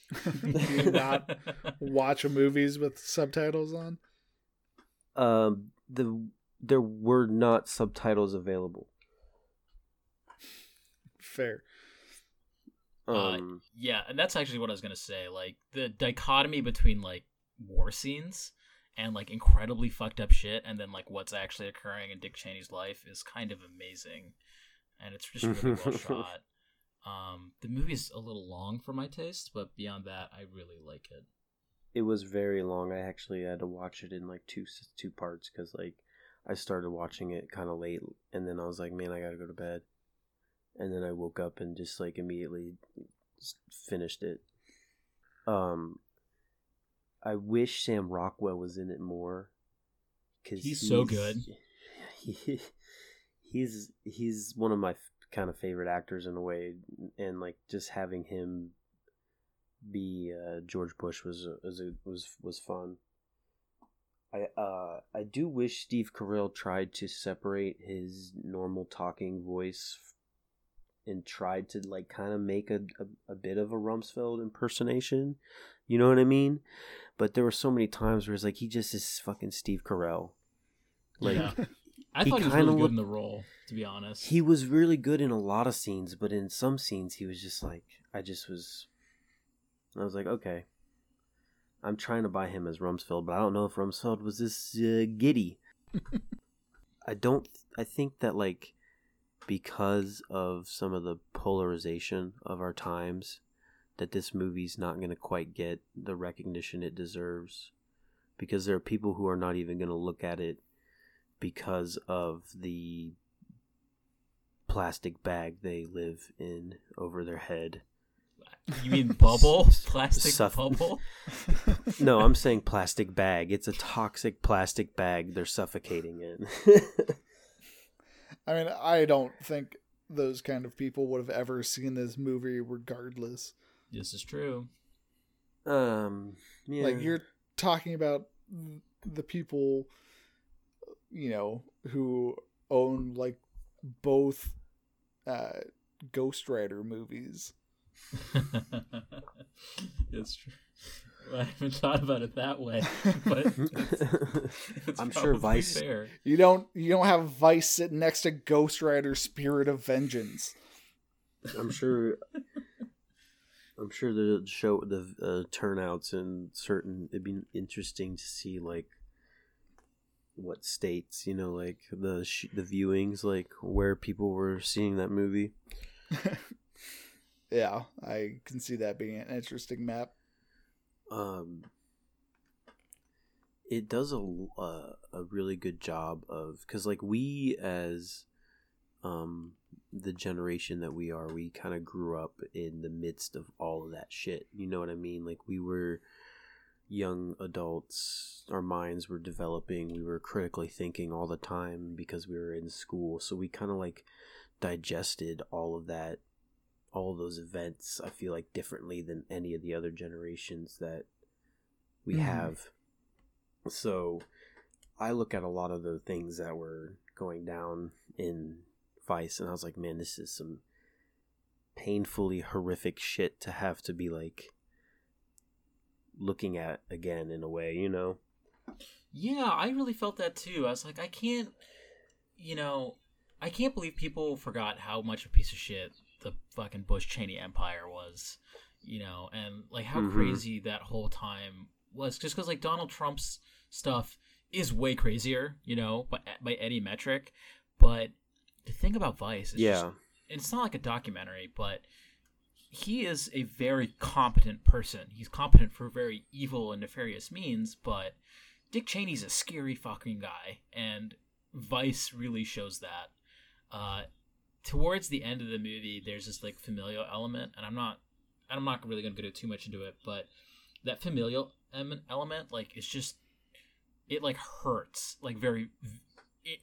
Do you not watch movies with subtitles on? Um, the there were not subtitles available. Fair. Uh, Um, Yeah, and that's actually what I was gonna say. Like the dichotomy between like war scenes and like incredibly fucked up shit, and then like what's actually occurring in Dick Cheney's life is kind of amazing, and it's just really well shot. Um, the movie's a little long for my taste, but beyond that, I really like it. it was very long. I actually had to watch it in like two two parts because like I started watching it kind of late, and then I was like, man, I gotta go to bed, and then I woke up and just like immediately finished it. Um, I wish Sam Rockwell was in it more because He's so good. He, he's he's one of my kind of favorite actors in a way, and like just having him be uh, George Bush was was was was fun. I uh I do wish Steve Carell tried to separate his normal talking voice and tried to like kind of make a, a a bit of a Rumsfeld impersonation. You know what I mean? But there were so many times where it's like he just is fucking Steve Carell. Like Yeah. I He thought he was kinda really good looked- in the role, to be honest. he was really good in a lot of scenes, but in some scenes he was just like I just was I was like, okay. I'm trying to buy him as Rumsfeld, but I don't know if Rumsfeld was this uh, giddy. I don't I think that like because of some of the polarization of our times that this movie's not going to quite get the recognition it deserves because there are people who are not even going to look at it because of the plastic bag they live in over their head. You mean bubble? Plastic Suff- bubble? No, I'm saying plastic bag. It's a toxic plastic bag they're suffocating in. I mean, I don't think those kind of people would have ever seen this movie regardless. This is true. um, yeah. Like you're talking about the people you know who own like both uh Ghost Rider movies. it's true. I haven't thought about it that way, but it's I'm sure Vice- Fair. You don't you don't have Vice sitting next to Ghost Rider Spirit of Vengeance. I'm sure. I'm sure the show, the uh, turnouts in certain, it'd be interesting to see like what states, you know, like the sh- the viewings, like where people were seeing that movie. Yeah, I can see that being an interesting map. um it does a uh, a really good job of because like we as um the generation that we are we kind of grew up in the midst of all of that shit you know what i mean like we were young adults our minds were developing we were critically thinking all the time because we were in school so we kind of like digested all of that, all of those events. I feel like differently than any of the other generations that we Mhm. have. So, I look at a lot of the things that were going down in Vice, and I was like, man, this is some painfully horrific shit to have to be like looking at again in a way, you know? Yeah, I really felt that too. I was like, I can't, you know, I can't believe people forgot how much of a piece of shit the fucking Bush Cheney Empire was, you know, and like how Mhm. crazy that whole time was. Just because like Donald Trump's stuff is way crazier, you know, by by any metric. But the thing about Vice is just it's not like a documentary, but he is a very competent person. He's competent for very evil and nefarious means, but Dick Cheney's a scary fucking guy, and Vice really shows that. Uh, towards the end of the movie, there's this like familial element, and I'm not, I'm not really gonna go too much into it, but that familial element, like, it's just, it like hurts, like very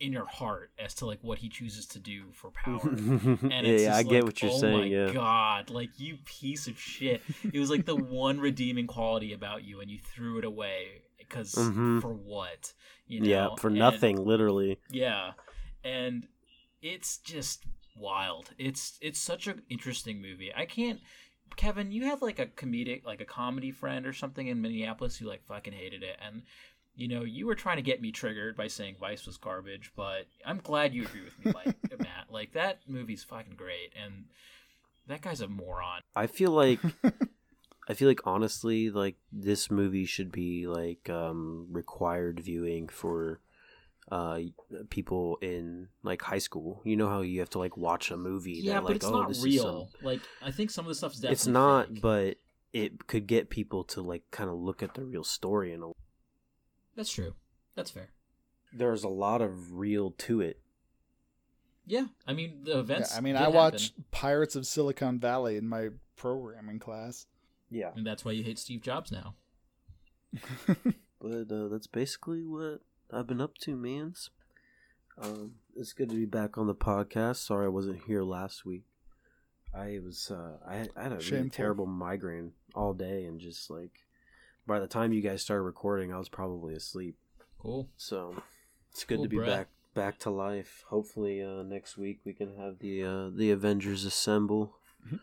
in your heart as to like what he chooses to do for power. yeah, And it's yeah, I just get what you're oh saying. my Yeah. God, like you piece of shit. It was like the one redeeming quality about you, and you threw it away because Mhm. for what? You know? Yeah, for And- nothing, literally. yeah, and it's just wild. It's it's such an interesting movie. I can't. Kevin, you have like a comedic, like a comedy friend or something in Minneapolis who like fucking hated it, and you know you were trying to get me triggered by saying Vice was garbage, but I'm glad you agree with me, like Matt. Like that movie's fucking great, and that guy's a moron. I feel like I feel like honestly, like this movie should be like um required viewing for uh people in like high school. You know how you have to like watch a movie Yeah, that but like it's oh not this is real. some Like I think some of the stuff's definitely It's not, fake. but it could get people to like kind of look at the real story in and that's true. That's fair. there's a lot of real to it. Yeah, I mean the Yeah, events. I mean, did I happen. watched Pirates of Silicon Valley in my programming class. Yeah. and that's why you hate Steve Jobs now. But uh, that's basically what I've been up to, man. Um, it's good to be back on the podcast. Sorry I wasn't here last week. I was uh, I, had- I had a really terrible migraine all day, and just like by the time you guys started recording, I was probably asleep. Cool. So it's good Cool, to be bruh. back back to life. Hopefully uh, next week we can have the uh, the Avengers assemble. Mhm.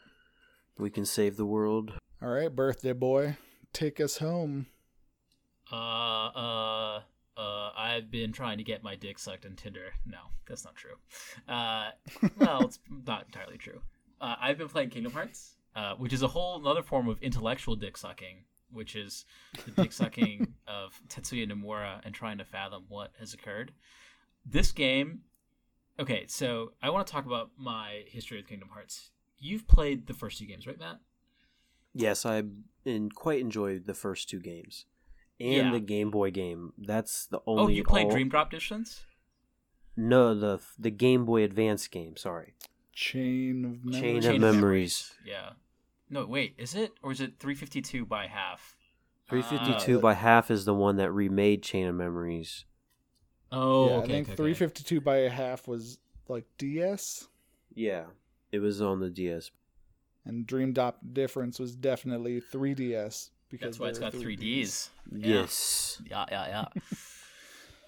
We can save the world. All right, birthday boy, take us home. Uh, uh, uh, I've been trying to get my dick sucked in Tinder. No, that's not true. Uh, well, it's not entirely true. Uh, I've been playing Kingdom Hearts, uh, which is a whole another form of intellectual dick sucking, which is the dick sucking of Tetsuya Nomura and trying to fathom what has occurred. This game, okay, so I want to talk about my history with Kingdom Hearts. You've played the first two games, right, Matt? Yes, I in, quite enjoyed the first two games, and Yeah. the Game Boy game. That's the oh, only. oh, you played all- Dream Drop Distance? No, the the Game Boy Advance game. Sorry, Chain of memories. Chain of Chain Memories. Yeah. No, wait, is it or is it 352 by half? Three fifty two Uh, by half is the one that remade Chain of Memories. Oh, yeah, okay. I think okay, okay. 352 by a half was like DS, Yeah, it was on the DS. and Dream Dot Difference was definitely 3DS because That's why it's there got are three Ds. Yeah. Yes, Yeah, yeah, yeah.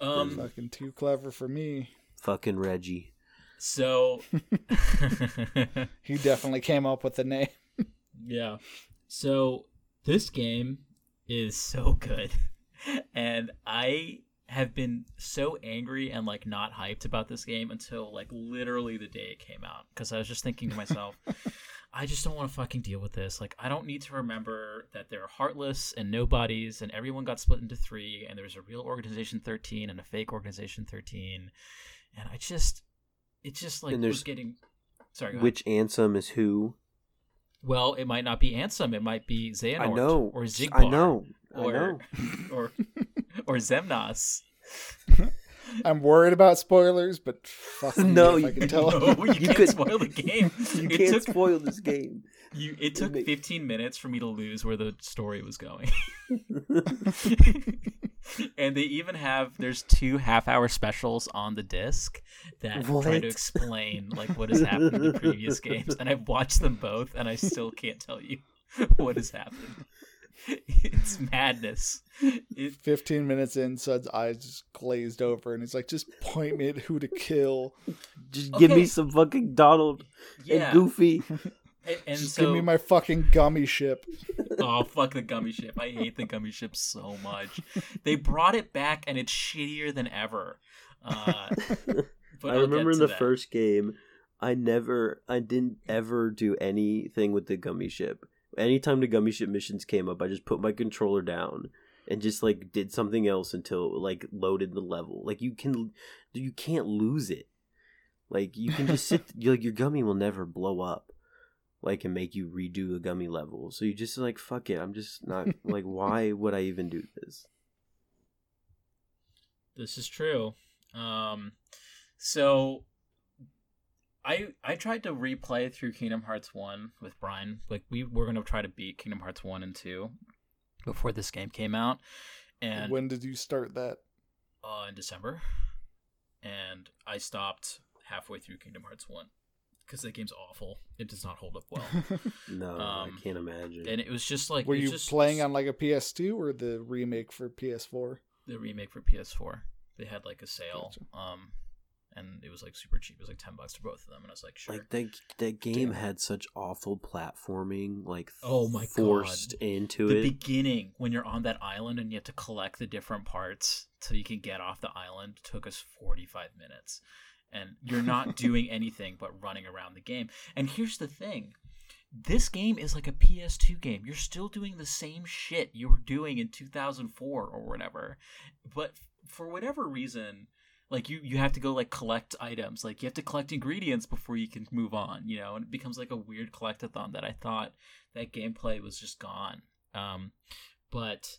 um. Fucking too clever for me. fucking Reggie. So. He definitely came up with the name. Yeah. So this game is so good, and I have been so angry and like not hyped about this game until like literally the day it came out because I was just thinking to myself. I just don't want to fucking deal with this. Like, I don't need to remember that they're heartless and nobodies, and everyone got split into three, and there's a real organization 13 and a fake organization 13. And I just, it's just like And was there's- getting. Sorry, go ahead. Which Ansem is who? Well, it might not be Ansem. It might be Xehanort. I know. Or Xigbar. I know. Or, I know. or, or Xemnas. I'm worried about spoilers, but fuck me No, if you- I can tell. No, you, You can't could- spoil the game. You it can't took, spoil this game. You, it took make- 15 minutes for me to lose where the story was going. and they even have there's two half hour specials on the disc that try to explain like what has happened in the previous games and i've watched them both and i still can't tell you what has happened it's madness it, 15 minutes in, Sud's eyes just glazed over, and he's like, just point me at who to kill. Just give me some fucking Donald yeah and Goofy. and, and just so give me my fucking gummy ship. oh fuck the gummy ship i hate the gummy ship so much they brought it back and it's shittier than ever uh, but I I'll remember in the that. first game, I never, I didn't ever do anything with the gummy ship. Anytime the gummy ship missions came up, I just put my controller down and just like did something else until it, like loaded the level. Like you can, you can't lose it. Like you can just sit, like your gummy will never blow up. Like and make you redo a gummy level. So you just like fuck it. I'm just not like why would I even do this? This is true. Um, so I I tried to replay through Kingdom Hearts one with Brian. Like we were gonna try to beat Kingdom Hearts one and two before this game came out, and when did you start that? uh, in December, and I stopped halfway through Kingdom Hearts one because the game's awful. It does not hold up well, No, Um, I can't imagine. and it was just like Were you just playing on like a PS2 or the remake for PS4? the remake for PS4. They had like a sale, um, and it was like super cheap. It was like ten bucks for both of them, and I was like, sure. Like that that game Damn. had such awful platforming, like Oh my forced God. into the it. beginning when you're on that island and you have to collect the different parts so you can get off the island took us 45 minutes and you're not doing anything but running around the game and here's the thing this game is like a ps2 game you're still doing the same shit you were doing in 2004 or whatever but for whatever reason like you you have to go like collect items. Like you have to collect ingredients before you can move on you know? And it becomes like a weird collectathon that i thought that gameplay was just gone. Um but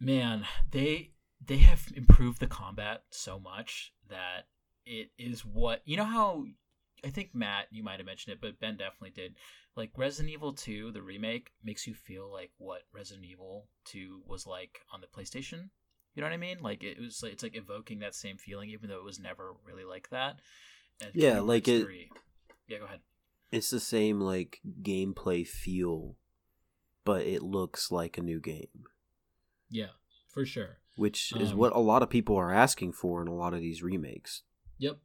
man they they have improved the combat so much that it is what you know how i think matt you might have mentioned it but ben definitely did. Like resident evil 2 the remake makes you feel like what resident evil 2 was like on the playstation you know what i mean like it was like it's like evoking that same feeling even though it was never really like that and Yeah, like it- 3 yeah go ahead it's the same like gameplay feel, but it looks like a new game, Yeah, for sure. which is Um, what a lot of people are asking for in a lot of these remakes. Yep.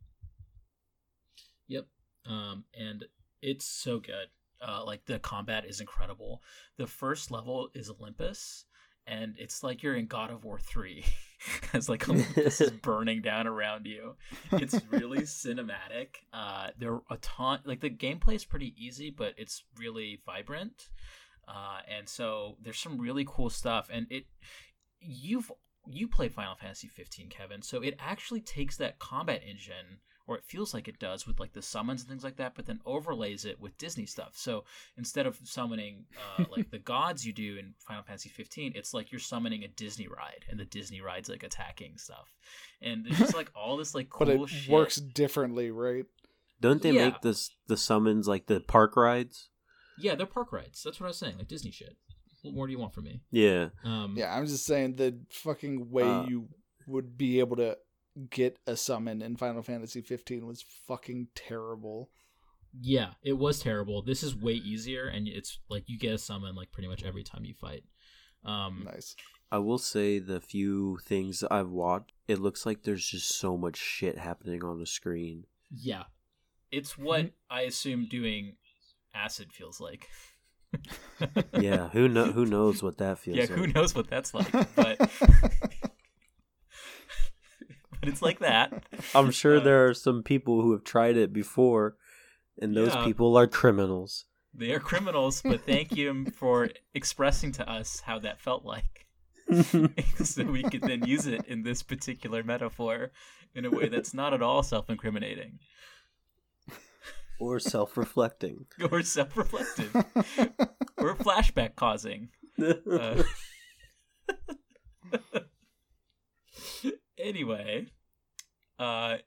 Yep. Um, and it's so good. Uh, like the combat is incredible. The first level is Olympus, and it's like you're in God of War three, as like Olympus is burning down around you. It's really cinematic. Uh, there are a ton. Like the gameplay is pretty easy, but it's really vibrant. Uh, and so there's some really cool stuff. And it, you've you played Final Fantasy 15, Kevin. So it actually takes that combat engine, or it feels like it does, with like the summons and things like that, but then overlays it with Disney stuff. So instead of summoning uh, like the gods you do in Final Fantasy 15, it's like you're summoning a Disney ride, and the Disney ride's like attacking stuff. And it's just like all this like cool but it shit. works differently, right? Don't they Yeah. make this the summons like the park rides? yeah, they're park rides. That's what I was saying, like Disney shit. What more do you want from me? Yeah, Um, Yeah, I'm just saying the fucking way Uh, you would be able to get a summon in Final Fantasy 15 was fucking terrible. Yeah, it was terrible. This is way easier, and it's like you get a summon like pretty much every time you fight. Um, Nice. I will say the few things I've watched, it looks like there's just so much shit happening on the screen. yeah, It's what I assume doing acid feels like. Yeah, who know who knows what that feels yeah, like. who knows what that's like, but but it's like that. I'm sure Uh, there are some people who have tried it before, and those Yeah. people are criminals. They are criminals, but thank you for expressing to us how that felt like. so we could then use it in this particular metaphor in a way that's not at all self-incriminating or self-reflecting. or self-reflective or flashback causing. Uh, anyway, uh,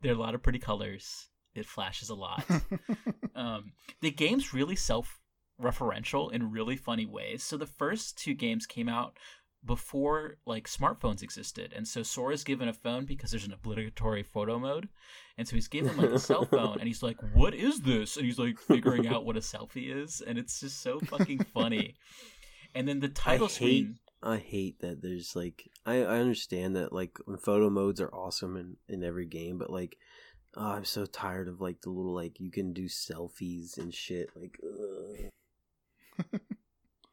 there are a lot of pretty colors. It flashes a lot. um, the game's really self-referential in really funny ways. So the first two games came out before like smartphones existed, and so Sora's given a phone because there's an obligatory photo mode, and so he's given like a cell phone, and he's like, "What is this?" And he's like figuring out what a selfie is, and it's just so fucking funny. And then the title hate- screen. I hate that there's like I, I understand that like photo modes are awesome in, in every game, but like oh, I'm so tired of like the little like you can do selfies and shit. Like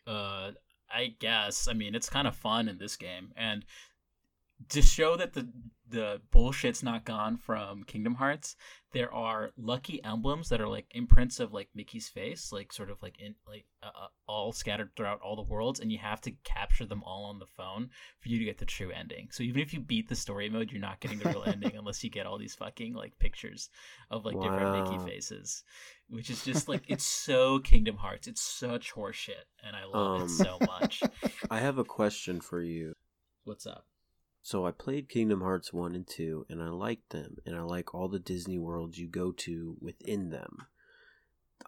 uh i guess i mean it's kind of fun in this game and to show that the the bullshit's not gone from kingdom hearts there are lucky emblems that are like imprints of like mickey's face like sort of like in like uh, all scattered throughout all the worlds and you have to capture them all on the phone for you to get the true ending so even if you beat the story mode you're not getting the real ending unless you get all these fucking like pictures of like different mickey faces which is just like it's so Kingdom Hearts. It's such horseshit, and I love Um, it so much. I have a question for you. What's up? So I played Kingdom Hearts 1 and 2 and I liked them and I like all the Disney worlds you go to within them.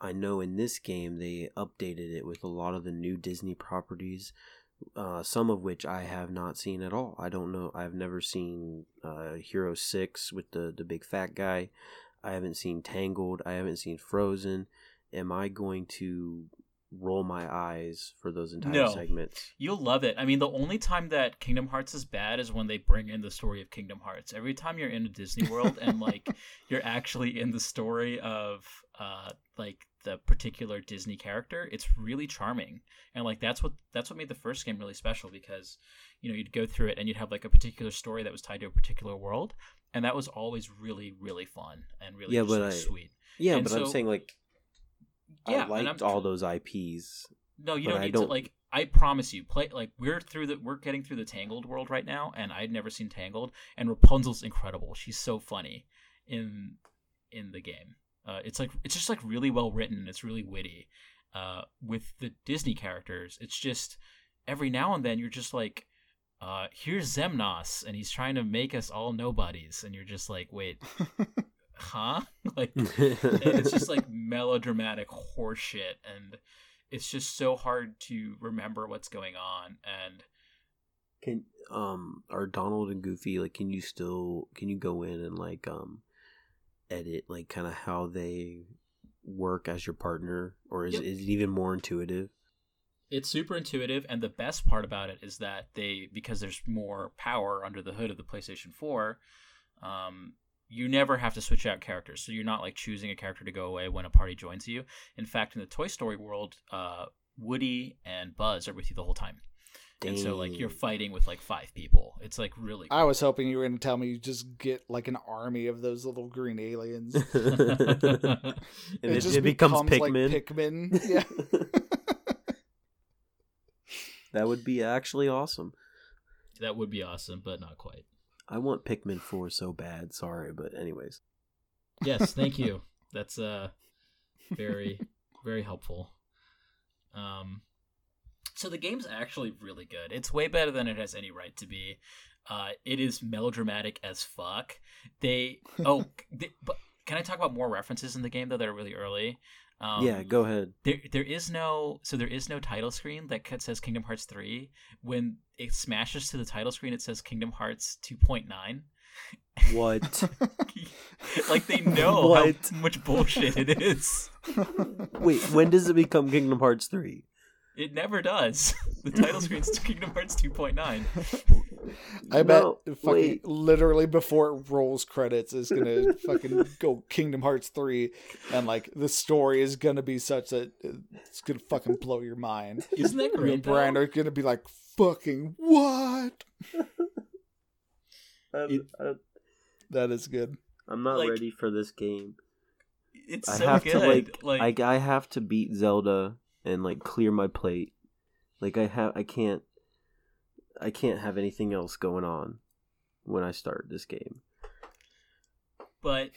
I know in this game they updated it with a lot of the new Disney properties, uh, some of which I have not seen at all. I don't know. I've never seen uh, Hero 6 with the, the big fat guy. I haven't seen Tangled. I haven't seen Frozen. Am I going to roll my eyes for those entire No. segments? You'll love it. I mean, the only time that Kingdom Hearts is bad is when they bring in the story of Kingdom Hearts. Every time you're in a Disney World and like you're actually in the story of uh like the particular Disney character, it's really charming. And like that's what that's what made the first game really special because you know, you'd go through it and you'd have like a particular story that was tied to a particular world, and that was always really really fun and really Yeah, but I- sweet. Yeah, And but I'm saying like Yeah, I and liked I'm- all those IPs. No, you don't need to don't- like. I promise you, play like we're through the we're getting through the Tangled world right now, and I'd never seen Tangled, and Rapunzel's incredible. She's so funny in in the game. Uh, it's like it's just like really well written. It's really witty. Uh, with the Disney characters, it's just every now and then you're just like, uh, here's Xemnas, and he's trying to make us all nobodies, and you're just like, wait, huh? like it's just like melodramatic horseshit and it's just so hard to remember what's going on and can um are Donald and Goofy like can you still can you go in and like um edit like kind of how they work as your partner or is, Yep. is it even more intuitive? it's super intuitive and the best part about it is that they because there's more power under the hood of the PlayStation 4 um you never have to switch out characters so you're not like choosing a character to go away when a party joins you in fact in the Toy Story world uh Woody and Buzz are with you the whole time and so like you're fighting with like five people it's like really I was hoping you were going to tell me you just get like an army of those little green aliens. and it, it, just it becomes like Pikmin. Pikmin. Yeah. that would be actually awesome. That would be awesome, but not quite. I want Pikmin 4 so bad. Sorry, but anyways. Yes, thank you. That's uh very very helpful. Um So the game's actually really good. It's way better than it has any right to be. Uh, it is melodramatic as fuck. They oh, they, but can I talk about more references in the game though that are really early? Um, yeah, go ahead. There, there is no so there is no title screen that says Kingdom Hearts three. When it smashes to the title screen, it says Kingdom Hearts two point nine. What? like they know What? how much bullshit it is. Wait, when does it become Kingdom Hearts 3? It never does. The title screen's Kingdom Hearts two point nine. I bet No, fucking wait. literally before it rolls credits is gonna fucking go Kingdom Hearts three, and like the story is gonna be such that it's gonna fucking blow your mind. Isn't that You and great? Brian are gonna be like, "Fucking what?" I'm, I'm- That is good. I'm not Like- ready for this game. It's I so have good. to like, like I I have to beat Zelda and like clear my plate. Like I have I can't I can't have anything else going on when I start this game. but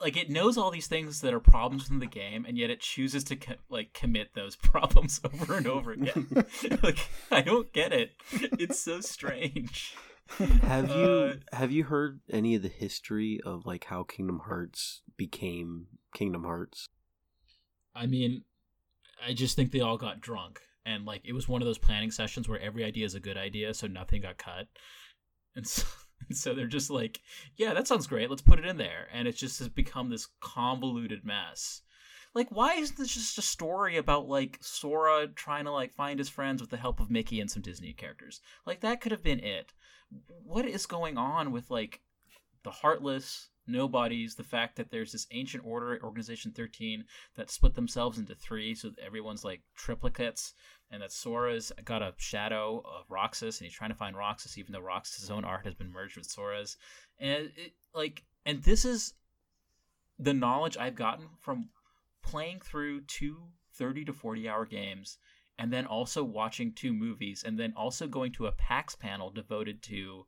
like it knows all these things that are problems in the game and yet it chooses to co- like commit those problems over and over again like i don't get it it's so strange Have you Uh, have you heard any of the history of like how Kingdom Hearts became Kingdom Hearts? I mean, I just think they all got drunk and like it was one of those planning sessions where every idea is a good idea, so nothing got cut, and so. And so they're just like, yeah, that sounds great. Let's put it in there. And it just has become this convoluted mess. Like, why isn't this just a story about like Sora trying to like find his friends with the help of Mickey and some Disney characters? Like that could have been it. What is going on with like the Heartless, Nobodies, the fact that there's this ancient order, Organization 13, that split themselves into three so everyone's like triplicates, and that Sora's got a shadow of Roxas, and he's trying to find Roxas, even though Roxas's own art has been merged with Sora's. And it, like, and this is the knowledge I've gotten from playing through two 30 to 40 hour games and then also watching two movies and then also going to a PAX panel devoted to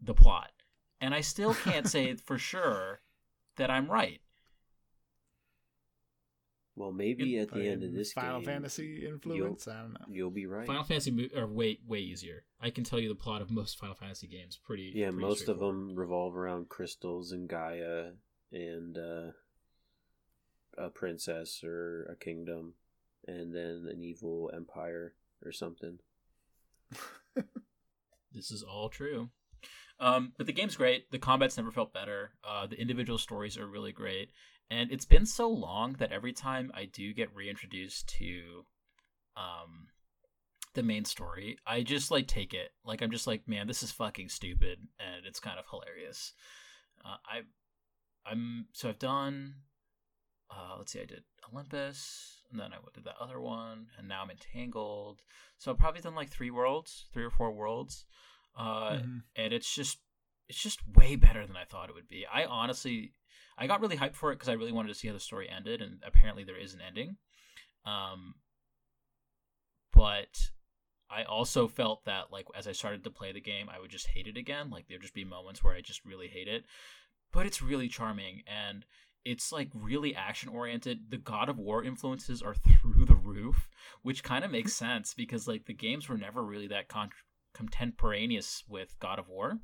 the plot. And I still can't say for sure that I'm right. Well, maybe at the end of this Final game, Fantasy influence. I don't know. you'll be right. Final Fantasy mo- are way way easier. I can tell you the plot of most Final Fantasy games pretty. yeah, pretty most of them revolve around crystals and Gaia and uh, a princess or a kingdom, and then an evil empire or something. This is all true. Um, but the game's great. The combat's never felt better. Uh, the individual stories are really great. And it's been so long that every time I do get reintroduced to um, the main story, I just like take it. Like I'm just like, man, this is fucking stupid, and it's kind of hilarious. Uh, I, I'm so I've done. Uh, let's see, I did Olympus, and then I did that other one, and now I'm entangled. So I've probably done like three worlds, three or four worlds, uh, Mhm. and it's just it's just way better than I thought it would be. I honestly, I got really hyped for it because I really wanted to see how the story ended, and apparently there is an ending. Um, but I also felt that like as I started to play the game, I would just hate it again. Like there'd just be moments where I just really hate it. But it's really charming and it's like really action oriented. The God of War influences are through the roof, which kind of makes sense because like the games were never really that con- contemporaneous with God of War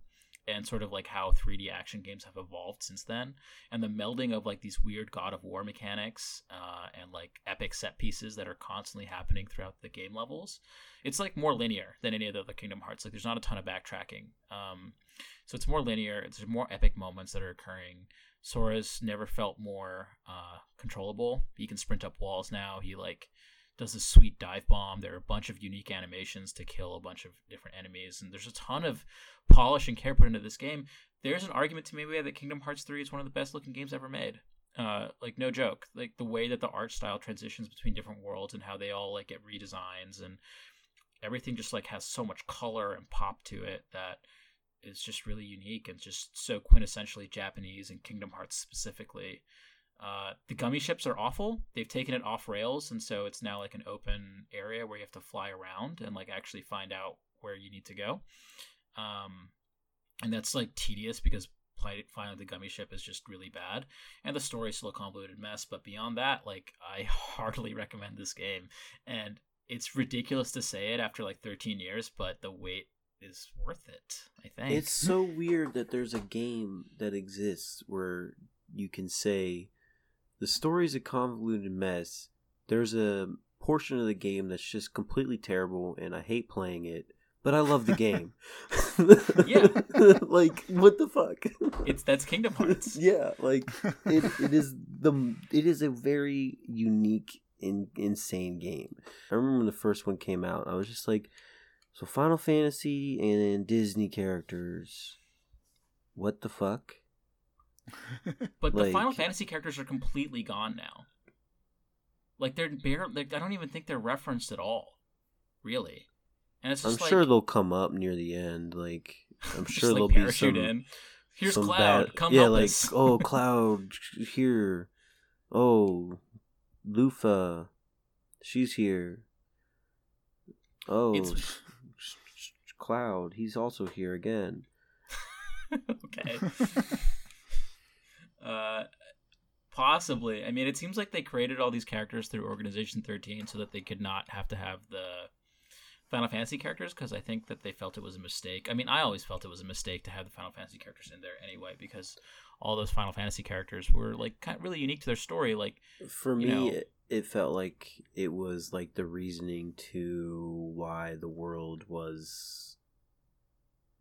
and sort of like how 3D action games have evolved since then, and the melding of like these weird God of War mechanics uh, and like epic set pieces that are constantly happening throughout the game levels. It's like more linear than any of the other Kingdom Hearts. Like there's not a ton of backtracking, um, so it's more linear. There's more epic moments that are occurring. Sora's never felt more uh, controllable. He can sprint up walls now. He like does this sweet dive bomb. There are a bunch of unique animations to kill a bunch of different enemies, and there's a ton of polish and care put into this game. There's an argument to maybe that Kingdom Hearts 3 is one of the best looking games ever made. Uh, like no joke. Like the way that the art style transitions between different worlds and how they all like get redesigns and everything just like has so much color and pop to it that is just really unique and just so quintessentially Japanese and Kingdom Hearts specifically. Uh, the gummy ships are awful. They've taken it off rails, and so it's now like an open area where you have to fly around and like actually find out where you need to go. Um, and that's like tedious because flying the gummy ship is just really bad, and the story's still a convoluted mess. But beyond that, like I heartily recommend this game, and it's ridiculous to say it after like 13 years, but the wait is worth it. I think It's so weird that there's a game that exists where you can say the story's a convoluted mess. There's a portion of the game that's just completely terrible and I hate playing it, but I love the game. Yeah. like what the fuck? it's that's Kingdom Hearts. yeah, like it, it is the it is a very unique in, insane game. I remember when the first one came out, I was just like so Final Fantasy and Disney characters. What the fuck? But the Final Fantasy characters are completely gone now. Like they're bare. Like I don't even think they're referenced at all, really. And it's I'm like, sure they'll come up near the end. Like I'm sure like, there'll be some. in. Here's some Cloud. bad- Come yeah, like us. oh Cloud here. Oh, Lufa, she's here. Oh, It's- Cloud, he's also here again. okay. Uh, possibly. I mean, it seems like they created all these characters through Organization 13 so that they could not have to have the Final Fantasy characters because I think that they felt it was a mistake. I mean, I always felt it was a mistake to have the Final Fantasy characters in there anyway because all those Final Fantasy characters were like kind of really unique to their story. Like, For me, know- it, it felt like it was like the reasoning to why the world was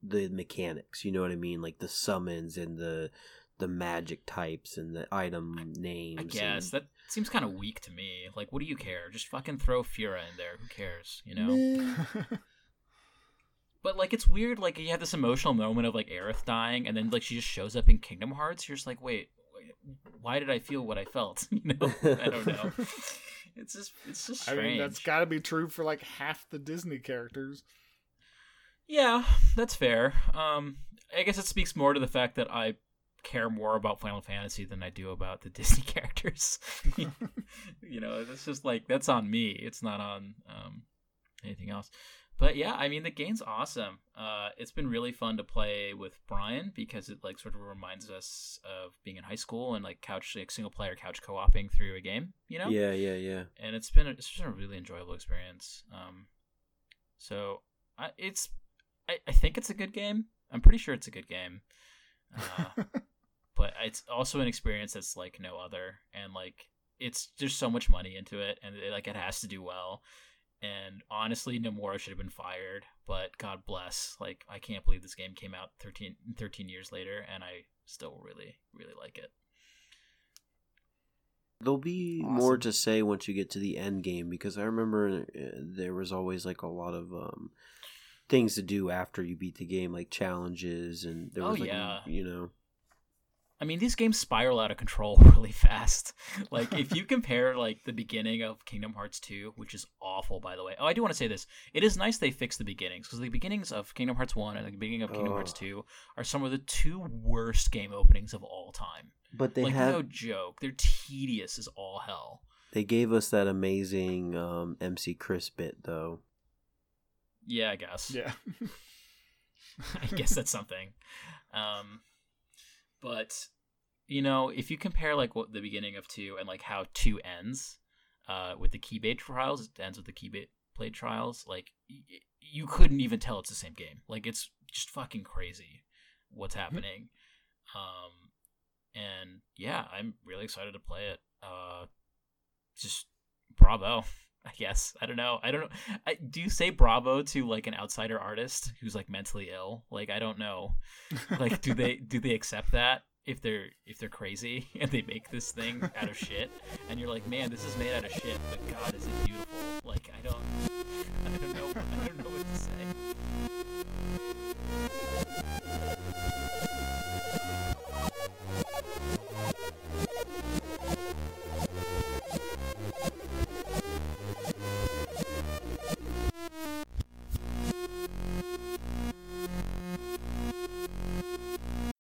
the mechanics. You know what I mean? Like the summons and the the magic types and the item names. I guess and- that seems kind of weak to me. Like, what do you care? Just fucking throw Fura in there. Who cares? You know. But like it's weird, like you have this emotional moment of like Aerith dying, and then like she just shows up in Kingdom Hearts. You're just like, wait, wait why did I feel what I felt? You know, I don't know. It's just, it's just I mean, that's got to be true for like half the Disney characters. Yeah, that's fair. Um, I guess it speaks more to the fact that I care more about Final Fantasy than I do about the Disney characters. you know, it's just like that's on me. It's not on um, anything else. But yeah, I mean the game's awesome. Uh, it's been really fun to play with Brian because it like sort of reminds us of being in high school and like couch like single player couch co-oping through a game. You know, Yeah, yeah, yeah. and it's been a, it's just a really enjoyable experience. Um, so I, it's I, I think it's a good game. I'm pretty sure it's a good game. Uh, but it's also an experience that's like no other, and like it's there's so much money into it, and it, like it has to do well. And honestly, Nomura should have been fired, but God bless. Like I can't believe this game came out 13, 13 years later, and I still really really like it. There'll be more to say once you get to the end game because I remember uh, there was always like a lot of um, things to do after you beat the game, like challenges, and there Oh, was like yeah. you know I mean, these games spiral out of control really fast. Like, if you compare like the beginning of Kingdom Hearts 2, which is awful, by the way. Oh, I do want to say this: it is nice they fixed the beginnings because the beginnings of Kingdom Hearts 1 and the beginning of Kingdom Hearts Oh. 2 are some of the two worst game openings of all time. But they like, have no joke, they're tedious as all hell. they gave us that amazing um, MC Chris bit though. Yeah, I guess. yeah. I guess that's something. Um, but you know, if you compare like what the beginning of two and like how two ends, uh, with the Keyblade trials, it ends with the Keyblade Blade trials. Like y- you couldn't even tell it's the same game. Like it's just fucking crazy what's happening. Um, and yeah, I'm really excited to play it. Uh, just bravo. I guess I don't know. I don't know. I, do you say bravo to like an outsider artist who's like mentally ill? Like I don't know. Like do they do they accept that if they're if they're crazy and they make this thing out of shit and you're like, man, this is made out of shit, but God, is it beautiful? Like I don't I don't know I don't know what to say.